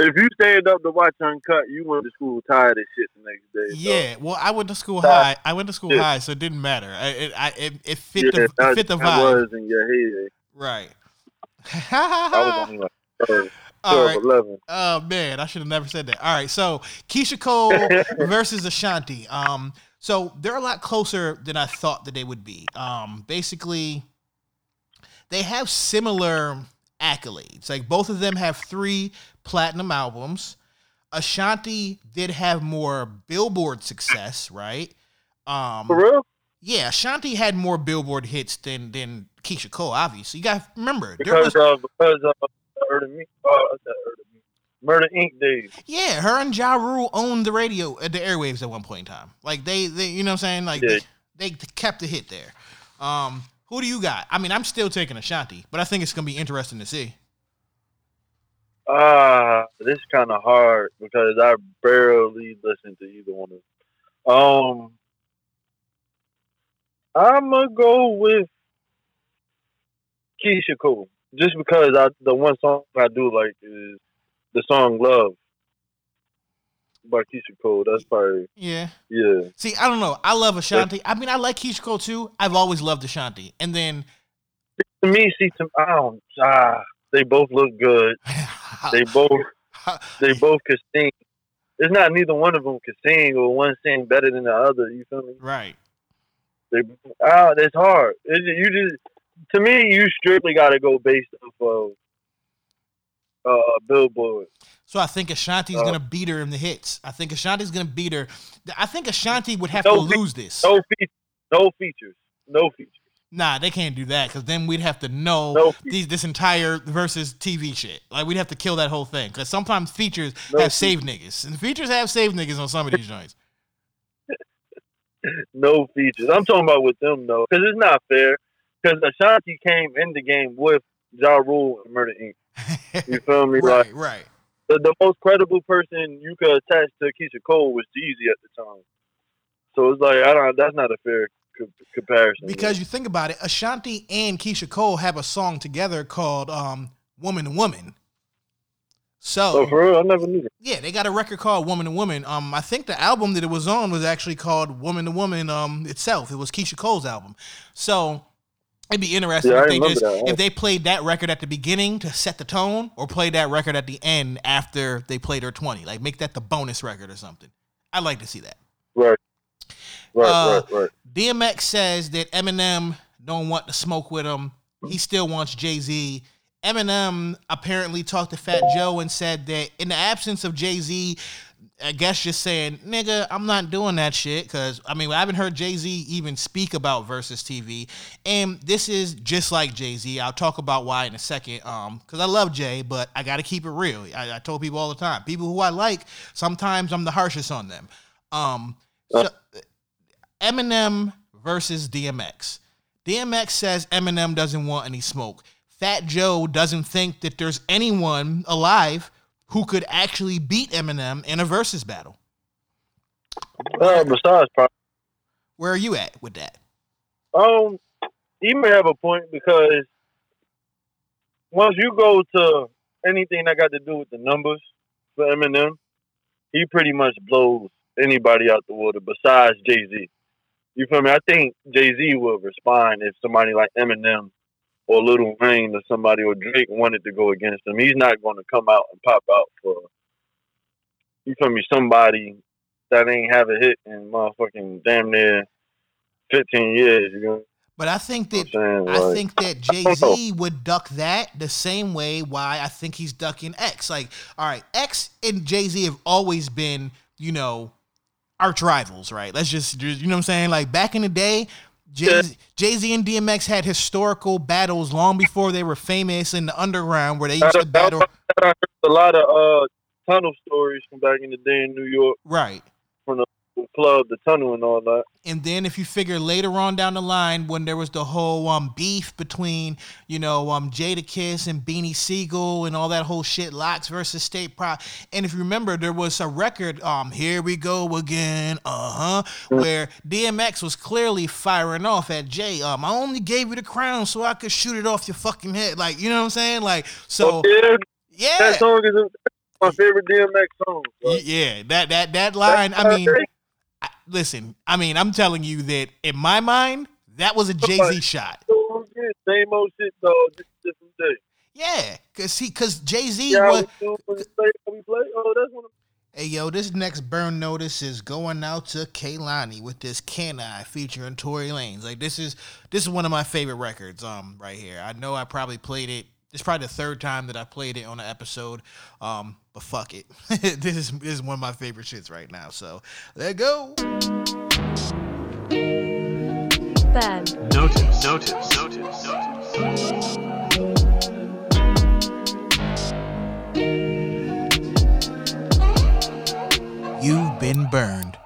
If you stayed up to watch Uncut, you went to school tired as shit the next day. so. Yeah, well, I went to school high. I went to school yeah. high, so it didn't matter. I, it, I, it, it fit yeah, the it fit the vibe, was in your head. right? I was only like 12, All right. 11. Oh man, I should have never said that. All right, so Keyshia Cole versus Ashanti. Um, so they're a lot closer than I thought that they would be. Um, basically, they have similar accolades. Like both of them have three platinum albums. Ashanti did have more Billboard success, right? Um, For real? yeah, Ashanti had more Billboard hits than than Keyshia Cole. Obviously, you got to remember there Because was of because of Murder Me. Oh. Murder Inc. days. Yeah, her and Ja Rule owned the radio, uh, the airwaves at one point in time. Like they, they you know what I'm saying? Like Yeah. they, they kept the hit there. Um, who do you got? I mean, I'm still taking Ashanti, but I think it's gonna be interesting to see. Ah, this is kind of hard because I barely listen to either one of them. Um, I'm gonna go with Keyshia Cole just because I the one song I do like is the song "Love" by Keyshia Cole. That's probably Yeah. yeah. See, I don't know. I love Ashanti. I mean, I like Keyshia Cole too. I've always loved Ashanti, and then To me, see, to, I don't. Ah, they both look good. They both they both could sing. It's not neither one of them could sing or one sing better than the other. You feel me? right. They, ah, it's hard. It, you just to me, you strictly got to go based off of uh, Billboard. So I think Ashanti's Uh, gonna beat her in the hits. I think Ashanti's gonna beat her. I think Ashanti would have No to fe- lose this. No features. No features. No features. Nah, they can't do that because then we'd have to know No these this entire Verzuz TV shit. Like we'd have to kill that whole thing because sometimes features No have saved niggas and features have saved niggas on some of these joints. No features. I'm talking about with them though, because it's not fair. Because Ashanti came in the game with Ja Rule and Murder Inc. You feel me? right, Like right. the, the most credible person you could attach to Keyshia Cole was Jeezy at the time. So it's like I don't. That's not a fair co- comparison. Because you think about it, Ashanti and Keyshia Cole have a song together called um, "Woman to Woman." So oh, for real, I never knew that. yeah, they got a record called "Woman to Woman." Um, I think the album that it was on was actually called "Woman to Woman." Um, itself, it was Keyshia Cole's album. So it'd be interesting Yeah, if they just if they played that record at the beginning to set the tone, or played that record at the end after they played her twenty. Like make that the bonus record or something. I'd like to see that. Right. Right. Uh, right. Right. DMX says that Eminem don't want to smoke with him. He still wants Jay Z. Eminem apparently talked to Fat Joe and said that in the absence of Jay Z, I guess just saying, nigga, I'm not doing that shit. Cause I mean, I haven't heard Jay Z even speak about Verzuz TV. And this is just like Jay Z. I'll talk about why in a second. Um, cause I love Jay, but I gotta keep it real. I, I told people all the time, people who I like, sometimes I'm the harshest on them. Um, so, Eminem versus DMX. DMX says Eminem doesn't want any smoke. Fat Joe doesn't think that there's anyone alive who could actually beat Eminem in a Verzuz battle. Uh, besides, probably, Where are you at with that? um, he may have a point because once you go to anything that got to do with the numbers for Eminem, he pretty much blows anybody out the water besides Jay Z. You feel me? I think Jay Z would respond if somebody like Eminem or Lil Wayne or somebody or Drake wanted to go against him. He's not going to come out and pop out for you feel me? Somebody that ain't have a hit in motherfucking damn near fifteen years. You know. But I think that I'm? I Like, think that Jay Z oh. would duck that the same way why I think he's ducking X. Like, all right, X and Jay Z have always been, you know, arch rivals, right? Let's just, you know what I'm saying? Like back in the day, Jay Z and DMX had historical battles long before they were famous in the underground, where they used to battle. I heard a lot of uh, tunnel stories from back in the day in New York. Right. From the club, the tunnel, and all that. And then if you figure later on down the line when there was the whole um beef between, you know, um Jadakiss and Beanie Sigel and all that whole shit, Lox versus State Prop. And if you remember, there was a record, um, Here We Go Again, uh-huh, where DMX was clearly firing off at Jay. Um, I only gave you the crown so I could shoot it off your fucking head. Like, you know what I'm saying? Like, so yeah, yeah. that song is my favorite DMX song. Yeah, that that that line. I mean, listen. I mean, I'm telling you that in my mind, that was a Jay Z shot. Same old shit, though, Just different day. Yeah, cause he, cause Jay Z Yeah, was. we do when we play, when we play. Oh, that's one of Hey yo, this next burn notice is going out to Kehlani with this Can I featuring Tory Lanez. Like this is this is one of my favorite records. Um, right here. I know I probably played it. It's probably the third time that I played it on an episode. Um, but fuck it. this is this is one of my favorite shits right now. So let go. Burn. Notice, notice, notice, notice. You've been burned.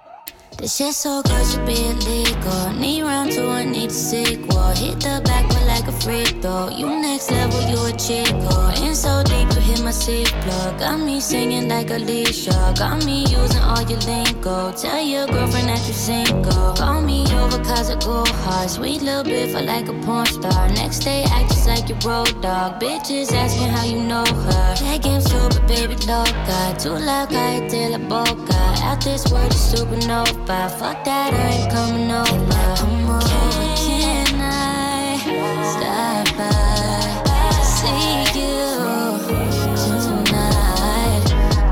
This shit so good, should be illegal. Need round two, I need a sequel. Hit the back like a freak though. You next level, you a chico. In so deep, you hit my seat plug. Got me singing like Alicia. Got me using all your lingo. Tell your girlfriend that you single. Call me over cause I go hard. Sweet little bit for like a porn star. Next day, act just like your road dog. Bitches asking how you know her. That game super, baby, loca. Too loud, cállate la boca. Out this world, is supernova. Fuck that, I ain't coming over. Come over, can I stop by? See you tonight.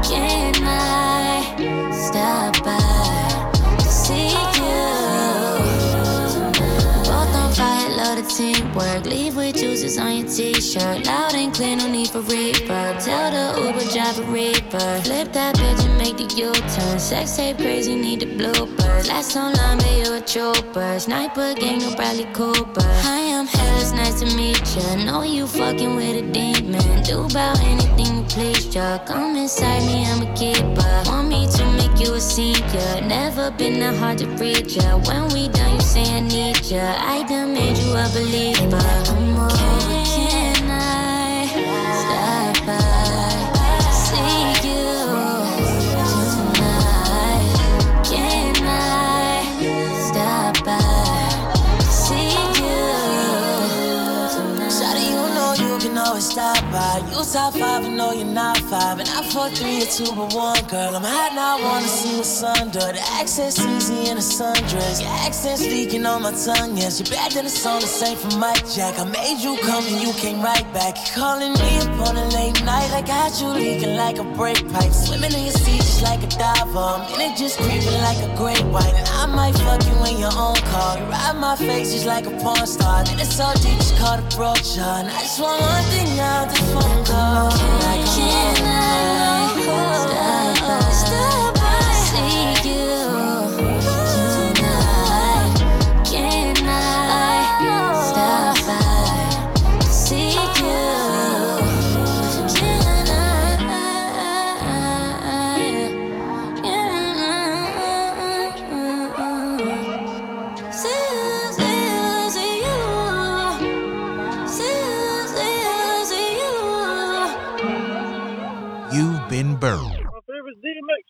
Can I stop by? See you both on fire, love the teamwork. Leave with juices on your t-shirt. Loud and clear, no need for reverb. Tell the Uber driver reaper. Flip that bitch and make the U-turn. Sex tape crazy, need the bloopers. Last on line, but you a trooper. Sniper gang, no Bradley Cooper. Hi, I'm hell, it's nice to meet ya. Know you fucking with a demon. Do about anything you please ya. Come inside me, I'm a keeper. Want me to make you a senior. Never been that hard to reach ya. When we done, you say I need ya. I done made you a believer. Come over, you stop by. You top five, and no, you're not five. And I fuck three or two, but one girl. I'm hot now, I wanna see what's under. The accent's easy in a sundress. Your accent's leaking on my tongue, yes. You're bad than the song, the same from Mike Jack. I made you come and you came right back. You're calling me up on a late night. I got you leaking like a brake pipe. Swimming in your seat just like a diver. In it just creeping like a great white. And I might fuck you in your own car. You ride my face just like a porn star. Then it's all deep, just call the brochure. And I just want one thing out phone call. Can I by? Stop by. See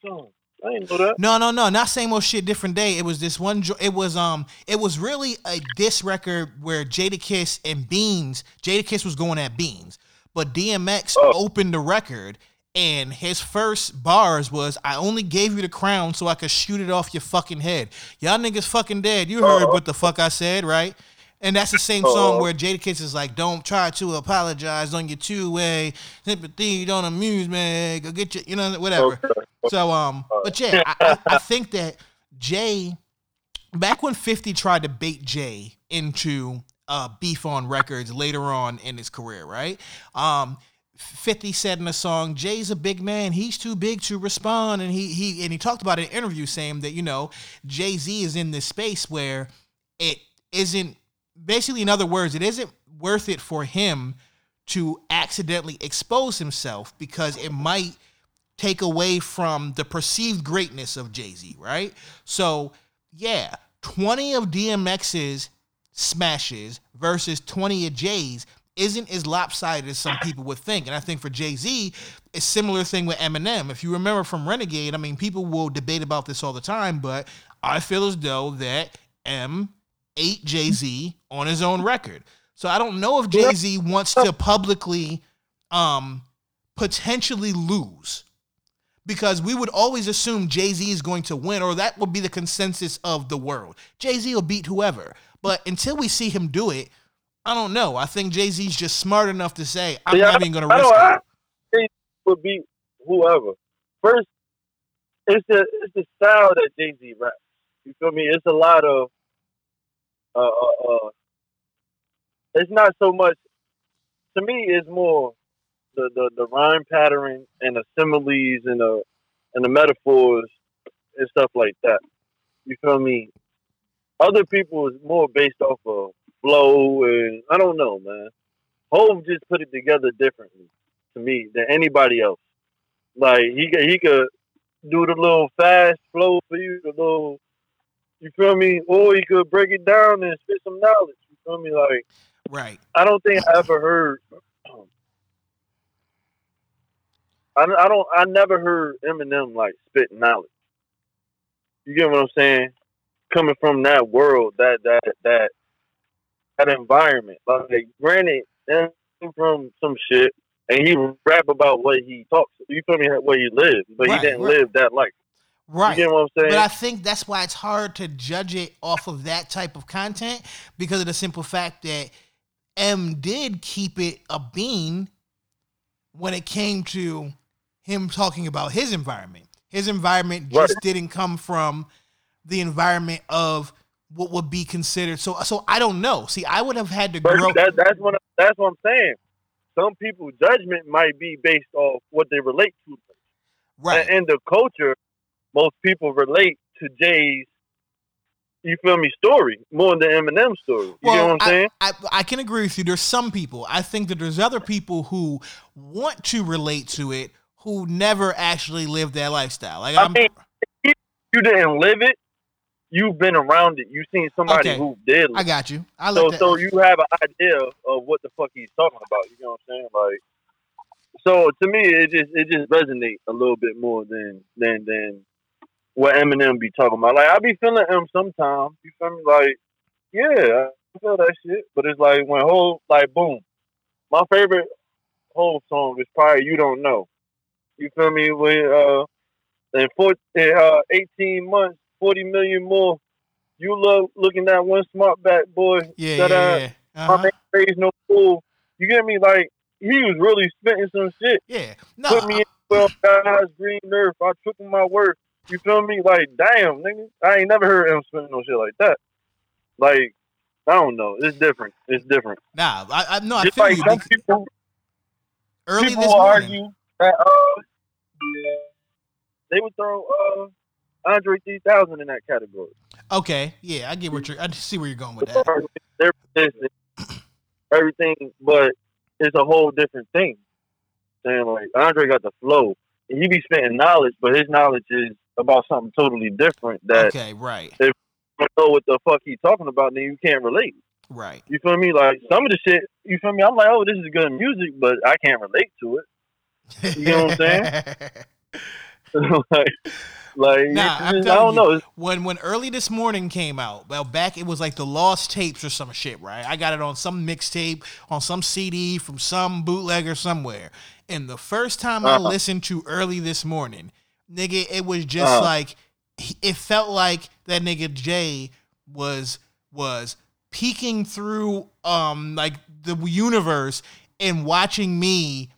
song. I didn't know that. No, no, no, not same old shit, different day. It was this one. jo- It was um, it was really a diss record where Jadakiss and Beans. Jadakiss was going at Beans, but DMX opened the record And his first bars was, "I only gave you the crown so I could shoot it off your fucking head. Y'all niggas fucking dead. You heard what the fuck I said, right?" And that's the same song Uh-oh. where Jadakiss is like, "Don't try to apologize on your two way sympathy. You don't amuse me. Go get your, you know, whatever." Okay. So um, but yeah, I, I, I think that Jay, back when Fifty tried to bait Jay into uh beef on records later on in his career, right? Um. 50 said in a song, Jay's a big man. He's too big to respond. And he he and he talked about it in an interview saying that, you know, Jay-Z is in this space where it isn't basically in other words, it isn't worth it for him to accidentally expose himself because it might take away from the perceived greatness of Jay Z, right? So, yeah, 20 of DMX's smashes versus 20 of Jay's isn't as lopsided as some people would think. And I think for Jay Z, a similar thing with Eminem. If you remember from Renegade, I mean, people will debate about this all the time, but I feel as though that M ate Jay Z on his own record. So I don't know if Jay Z wants to publicly um potentially lose because we would always assume Jay Z is going to win, or that would be the consensus of the world. Jay Z will beat whoever. But until we see him do it, I don't know. I think Jay Z's just smart enough to say, I'm Yeah, not even going to I risk don't- it. I would be whoever. First, it's the it's the style that Jay Z raps. You feel me? It's a lot of uh, uh, uh it's not so much to me it's more the, the, the rhyme pattern and the similes and the and the metaphors and stuff like that. You feel me? Other people is more based off of flow and I don't know, man. Hove just put it together differently to me than anybody else. Like he he could do the little fast flow for you, the little you feel me? Or he could break it down and spit some knowledge. You feel me? Like Right. I don't think I ever heard. I, I don't. I never heard Eminem like spit knowledge. You get what I'm saying? Coming from that world, that that that that environment. Like, granted, from some shit, and he rap about what he talks. You feel me? Where he lives, but Right, he didn't right. live that life. Right. You get what I'm saying? But I think that's why it's hard to judge it off of that type of content because of the simple fact that M did keep it a bean when it came to him talking about his environment. His environment just Right. didn't come from the environment of what would be considered. So, so I don't know. See, I would have had to But grow. that, that's what that's what I'm saying. Some people's judgment might be based off what they relate to. Right. And in the culture, most people relate to Jay's. You feel me? Story more than Eminem story. You Well, get what I'm saying? I, I can agree with you. There's some people. I think that there's other people who want to relate to it who never actually lived that lifestyle. Like I I'm, mean, you didn't live it. You've been around it. You've seen somebody Okay. who did. I got you. I so that. so you have an idea of what the fuck he's talking about. You know what I'm saying? Like, so to me, it just it just resonates a little bit more than than than what Eminem be talking about. Like I be feeling him sometimes. You feel me? Like, yeah, I feel that shit. But it's like when whole like boom. My favorite whole song is probably "You Don't Know." You feel me? When uh, in four, in, uh, eighteen months, forty million more. You love looking at one smart back boy. yeah, that, yeah, uh, yeah. my Uh-huh. man raised no fool. You get me? Like he was really spitting some shit. Yeah. No, Put me in twelve guys, green nerve. I triple my work. You feel me? Like damn, nigga. I ain't never heard him spitting no shit like that. Like I don't know. It's different. It's different. nah. I, I no. I Just feel like you. some because people, Early people this morning. argue that uh, they would throw uh, Andre 3000 in that category. Okay. Yeah, I get what you're. I see where you're going with that. They're everything, but it's a whole different thing. Saying like Andre got the flow, and he be spitting knowledge, but his knowledge is about something totally different. That Okay. Right. if you don't know what the fuck he's talking about, then you can't relate. Right. You feel me? Like some of the shit, you feel me? I'm like, oh, this is good music, but I can't relate to it. You know what I'm saying? like, Like Nah, I'm I don't you, know. When when early this morning came out, well, back it was like the lost tapes or some shit, right? I got it on some mixtape, on some CD from some bootlegger somewhere. And the first time I Uh-huh. listened to early this morning, nigga, it was just Uh-huh. like it felt like that nigga Jay was was peeking through um like the universe and watching me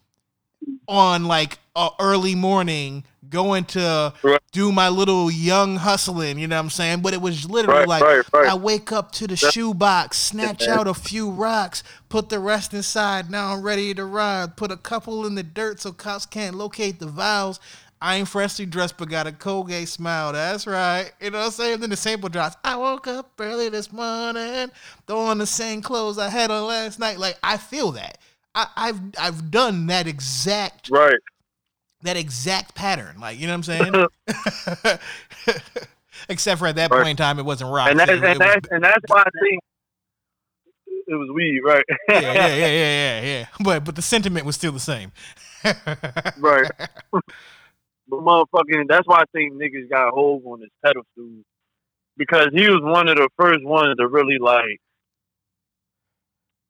on like a early morning going to Right. do my little young hustling, you know what I'm saying? But it was literally Right, like right. I wake up to the shoebox, snatch out a few rocks, put the rest inside. Now I'm ready to ride. Put a couple in the dirt so cops can't locate the vials. I ain't freshly dressed, but got a Colgate smile. That's right. You know what I'm saying? Then the sample drops. I woke up early this morning, throwing the same clothes I had on last night. Like I feel that. I, I've I've done that exact right. that exact pattern. Like, you know what I'm saying? Except for at that Right. point in time, it wasn't rock. and that's and that's and that's why I think it was weed, right? yeah, yeah, yeah, yeah, yeah, yeah. But but the sentiment was still the same. right. But motherfucking, that's why I think niggas got hold on his pedestal because he was one of the first ones to really like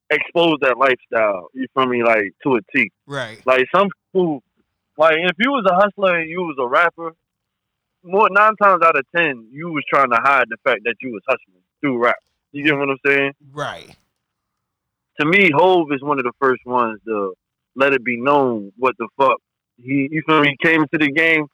expose that lifestyle. You feel me? Like to a T. Right. Like some people, like if you was a hustler and you was a rapper, more nine times out of ten, you was trying to hide the fact that you was hustling through rap. You get what I'm saying? Right. To me, Hove is one of the first ones to let it be known what the fuck he. You feel me? Came into the game,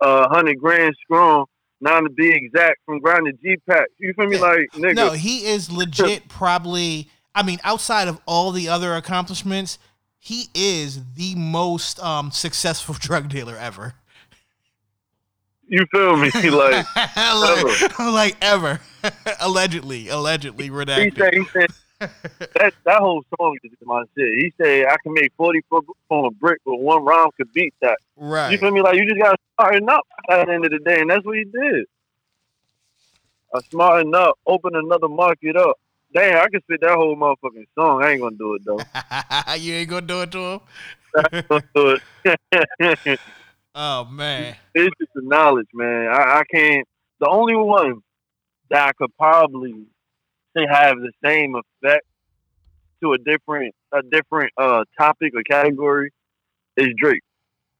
uh, hundred grand strong. Now to be exact, from ground to G pack. You feel me? Like nigga. No, he is legit. Probably. I mean, outside of all the other accomplishments, he is the most um, successful drug dealer ever. you feel me? Like like, like ever. allegedly, allegedly he redacted. said, he said that that whole song is my shit. He said I can make forty foot on a brick, but one round could beat that. Right. You feel me? Like you just gotta smarten up at the end of the day, and that's what he did. I smarten up, open another market up. Damn, I can spit that whole motherfucking song. I ain't gonna do it though. you ain't gonna do it to him. I ain't gonna do it. Oh man. it's just the knowledge, man. I, I can't. The only one that I could probably have the same effect to a different a different uh topic or category is Drake.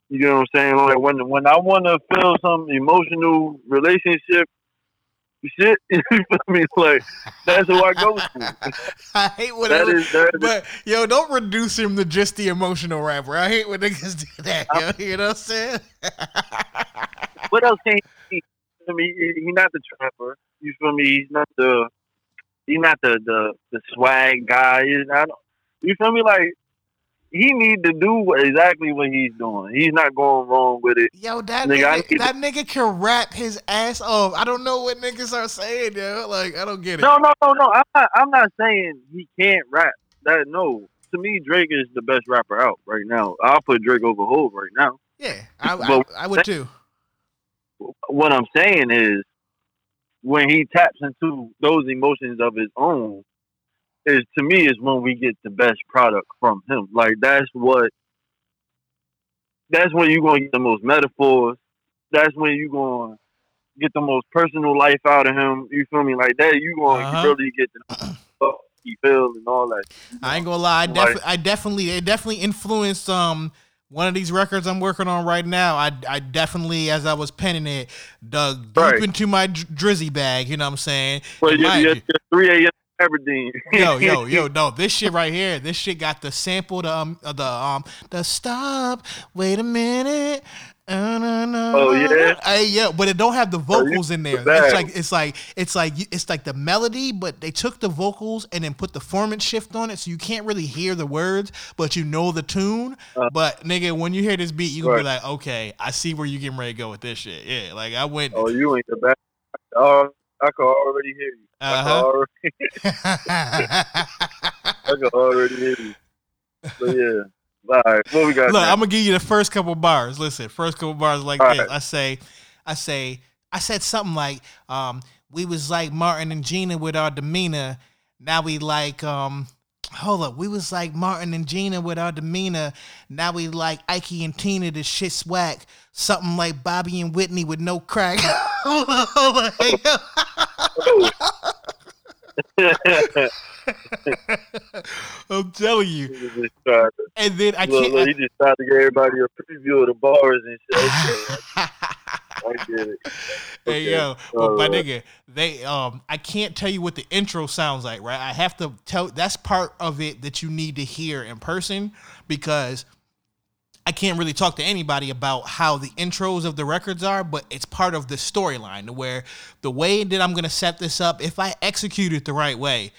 You know what I'm saying? Like when when I want to feel some emotional relationship shit, you feel me? Like that's who I go to. I hate when That it- is that is But yo, don't reduce him to just the emotional rapper. I hate when niggas do that. Yo, you know what I'm saying? what else can he? I mean, he, he not the trapper. You feel me? He's not the. He's not the the the swag guy. He's not. You feel me? Like he need to do exactly what he's doing. He's not going wrong with it. Yo, that Nigga, nigga, that nigga can rap his ass off. I don't know what niggas are saying, yo. Like, I don't get it. No, no, no, no. I'm not. I'm not saying he can't rap. That no. To me, Drake is the best rapper out right now. I'll put Drake over Hove right now. Yeah, I, I, I would too. what I'm saying is when he taps into those emotions of his own is to me is when we get the best product from him. Like that's what that's when you're gonna get the most metaphors. That's when you're gonna get the most personal life out of him. You feel me? Like that you gonna Uh-huh. really get the he feel and all that. I ain't gonna lie. I, Like- I definitely, it definitely influenced um one of these records I'm working on right now. I, I definitely, as I was penning it, dug deep Right. into my dr- drizzy bag. You know what I'm saying? And you're, you're, you- you're 3 a.m. Aberdeen. yo, yo, yo, no, this shit right here, this shit got the sample, the um, the um, the stop. Wait a minute. Uh, Oh, yeah? Hey, yeah, but it don't have the Oh, vocals in there. It's like it's like it's like it's like the melody, but they took the vocals and then put the formant shift on it, so you can't really hear the words, but you know the tune. Uh, but nigga, when you hear this beat, you gonna be like, okay, I see where you getting ready to go with this shit. Yeah, like I went. Oh, you ain't the best. Oh, I can already hear you. I can Uh-huh. already, I can already hear you. But yeah. All right, what we got? Look, now? I'm gonna give you the first couple bars. Listen, first couple bars like All this. right. I say, I say, I said something like, um, we was like Martin and Gina with our demeanor. Now we like, um, hold up, we was like Martin and Gina with our demeanor. Now we like Ike and Tina, the shit swag. Something like Bobby and Whitney with no crack. hold on, hold on. Hey, I'm telling you. To, And then I look, can't. look, he just tried to give everybody a preview of the bars and shit. Okay, I get it. Hey Okay, yo, but my nigga, they um, I can't tell you what the intro sounds like, right? I have to tell. That's part of it that you need to hear in person because I can't really talk to anybody about how the intros of the records are, but it's part of the storyline. Where the way that I'm gonna set this up, if I execute it the right way,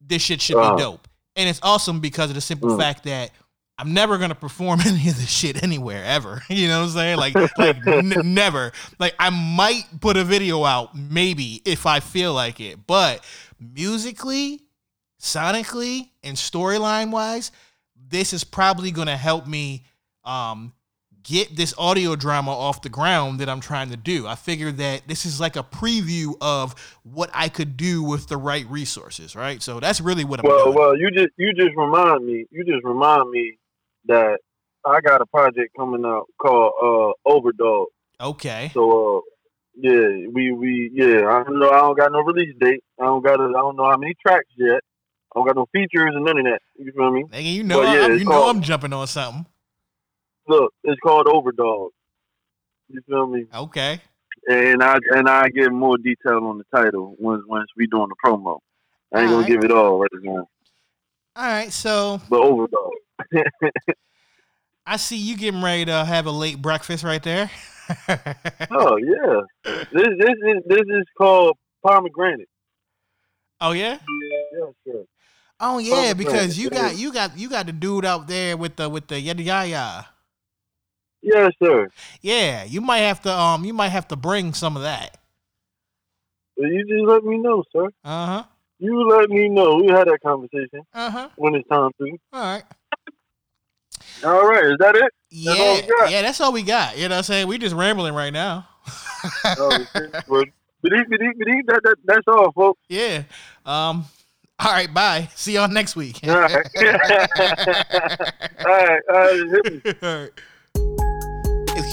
this shit should be dope. And it's awesome because of the simple Mm. fact that I'm never gonna perform any of this shit anywhere ever. You know what I'm saying? Like, like n- never. Like, I might put a video out maybe if I feel like it, but musically, sonically, and storyline wise, this is probably gonna help me um get this audio drama off the ground that I'm trying to do. I figured that this is like a preview of what I could do with the right resources, right? So that's really what I'm Well, doing. well, you just you just remind me. You just remind me that I got a project coming out called uh Overdog. Okay. So uh, yeah, we we yeah. I don't know. I don't got no release date. I don't got. A, I don't know how many tracks yet. I don't got no features and none of that. You feel me? Nigga, you know, But yeah, I'm, you know called- I'm jumping on something. Look, it's called Overdog. You feel me? Okay. And I and I give more detail on the title once once we doing the promo. I ain't gonna Alright. give it all right now. All right, so But Overdog. I see you getting ready to have a late breakfast right there. Oh yeah. This this is this is called pomegranate. oh yeah. Yeah, sure. Oh yeah, because you got you got you got the dude out there with the with the yada yada. Yes, sir. Yeah, you might have to um you might have to bring some of that. You just let me know, sir. Uh huh. You let me know. We had that conversation Uh huh. when it's time to. All right. All right, is that it? Yeah, we got. yeah, that's all we got. You know what I'm saying? We just rambling right now. Oh. But that, that, that's all, folks. yeah. Um. All right. Bye. See y'all next week. All right. all right, all right. All right.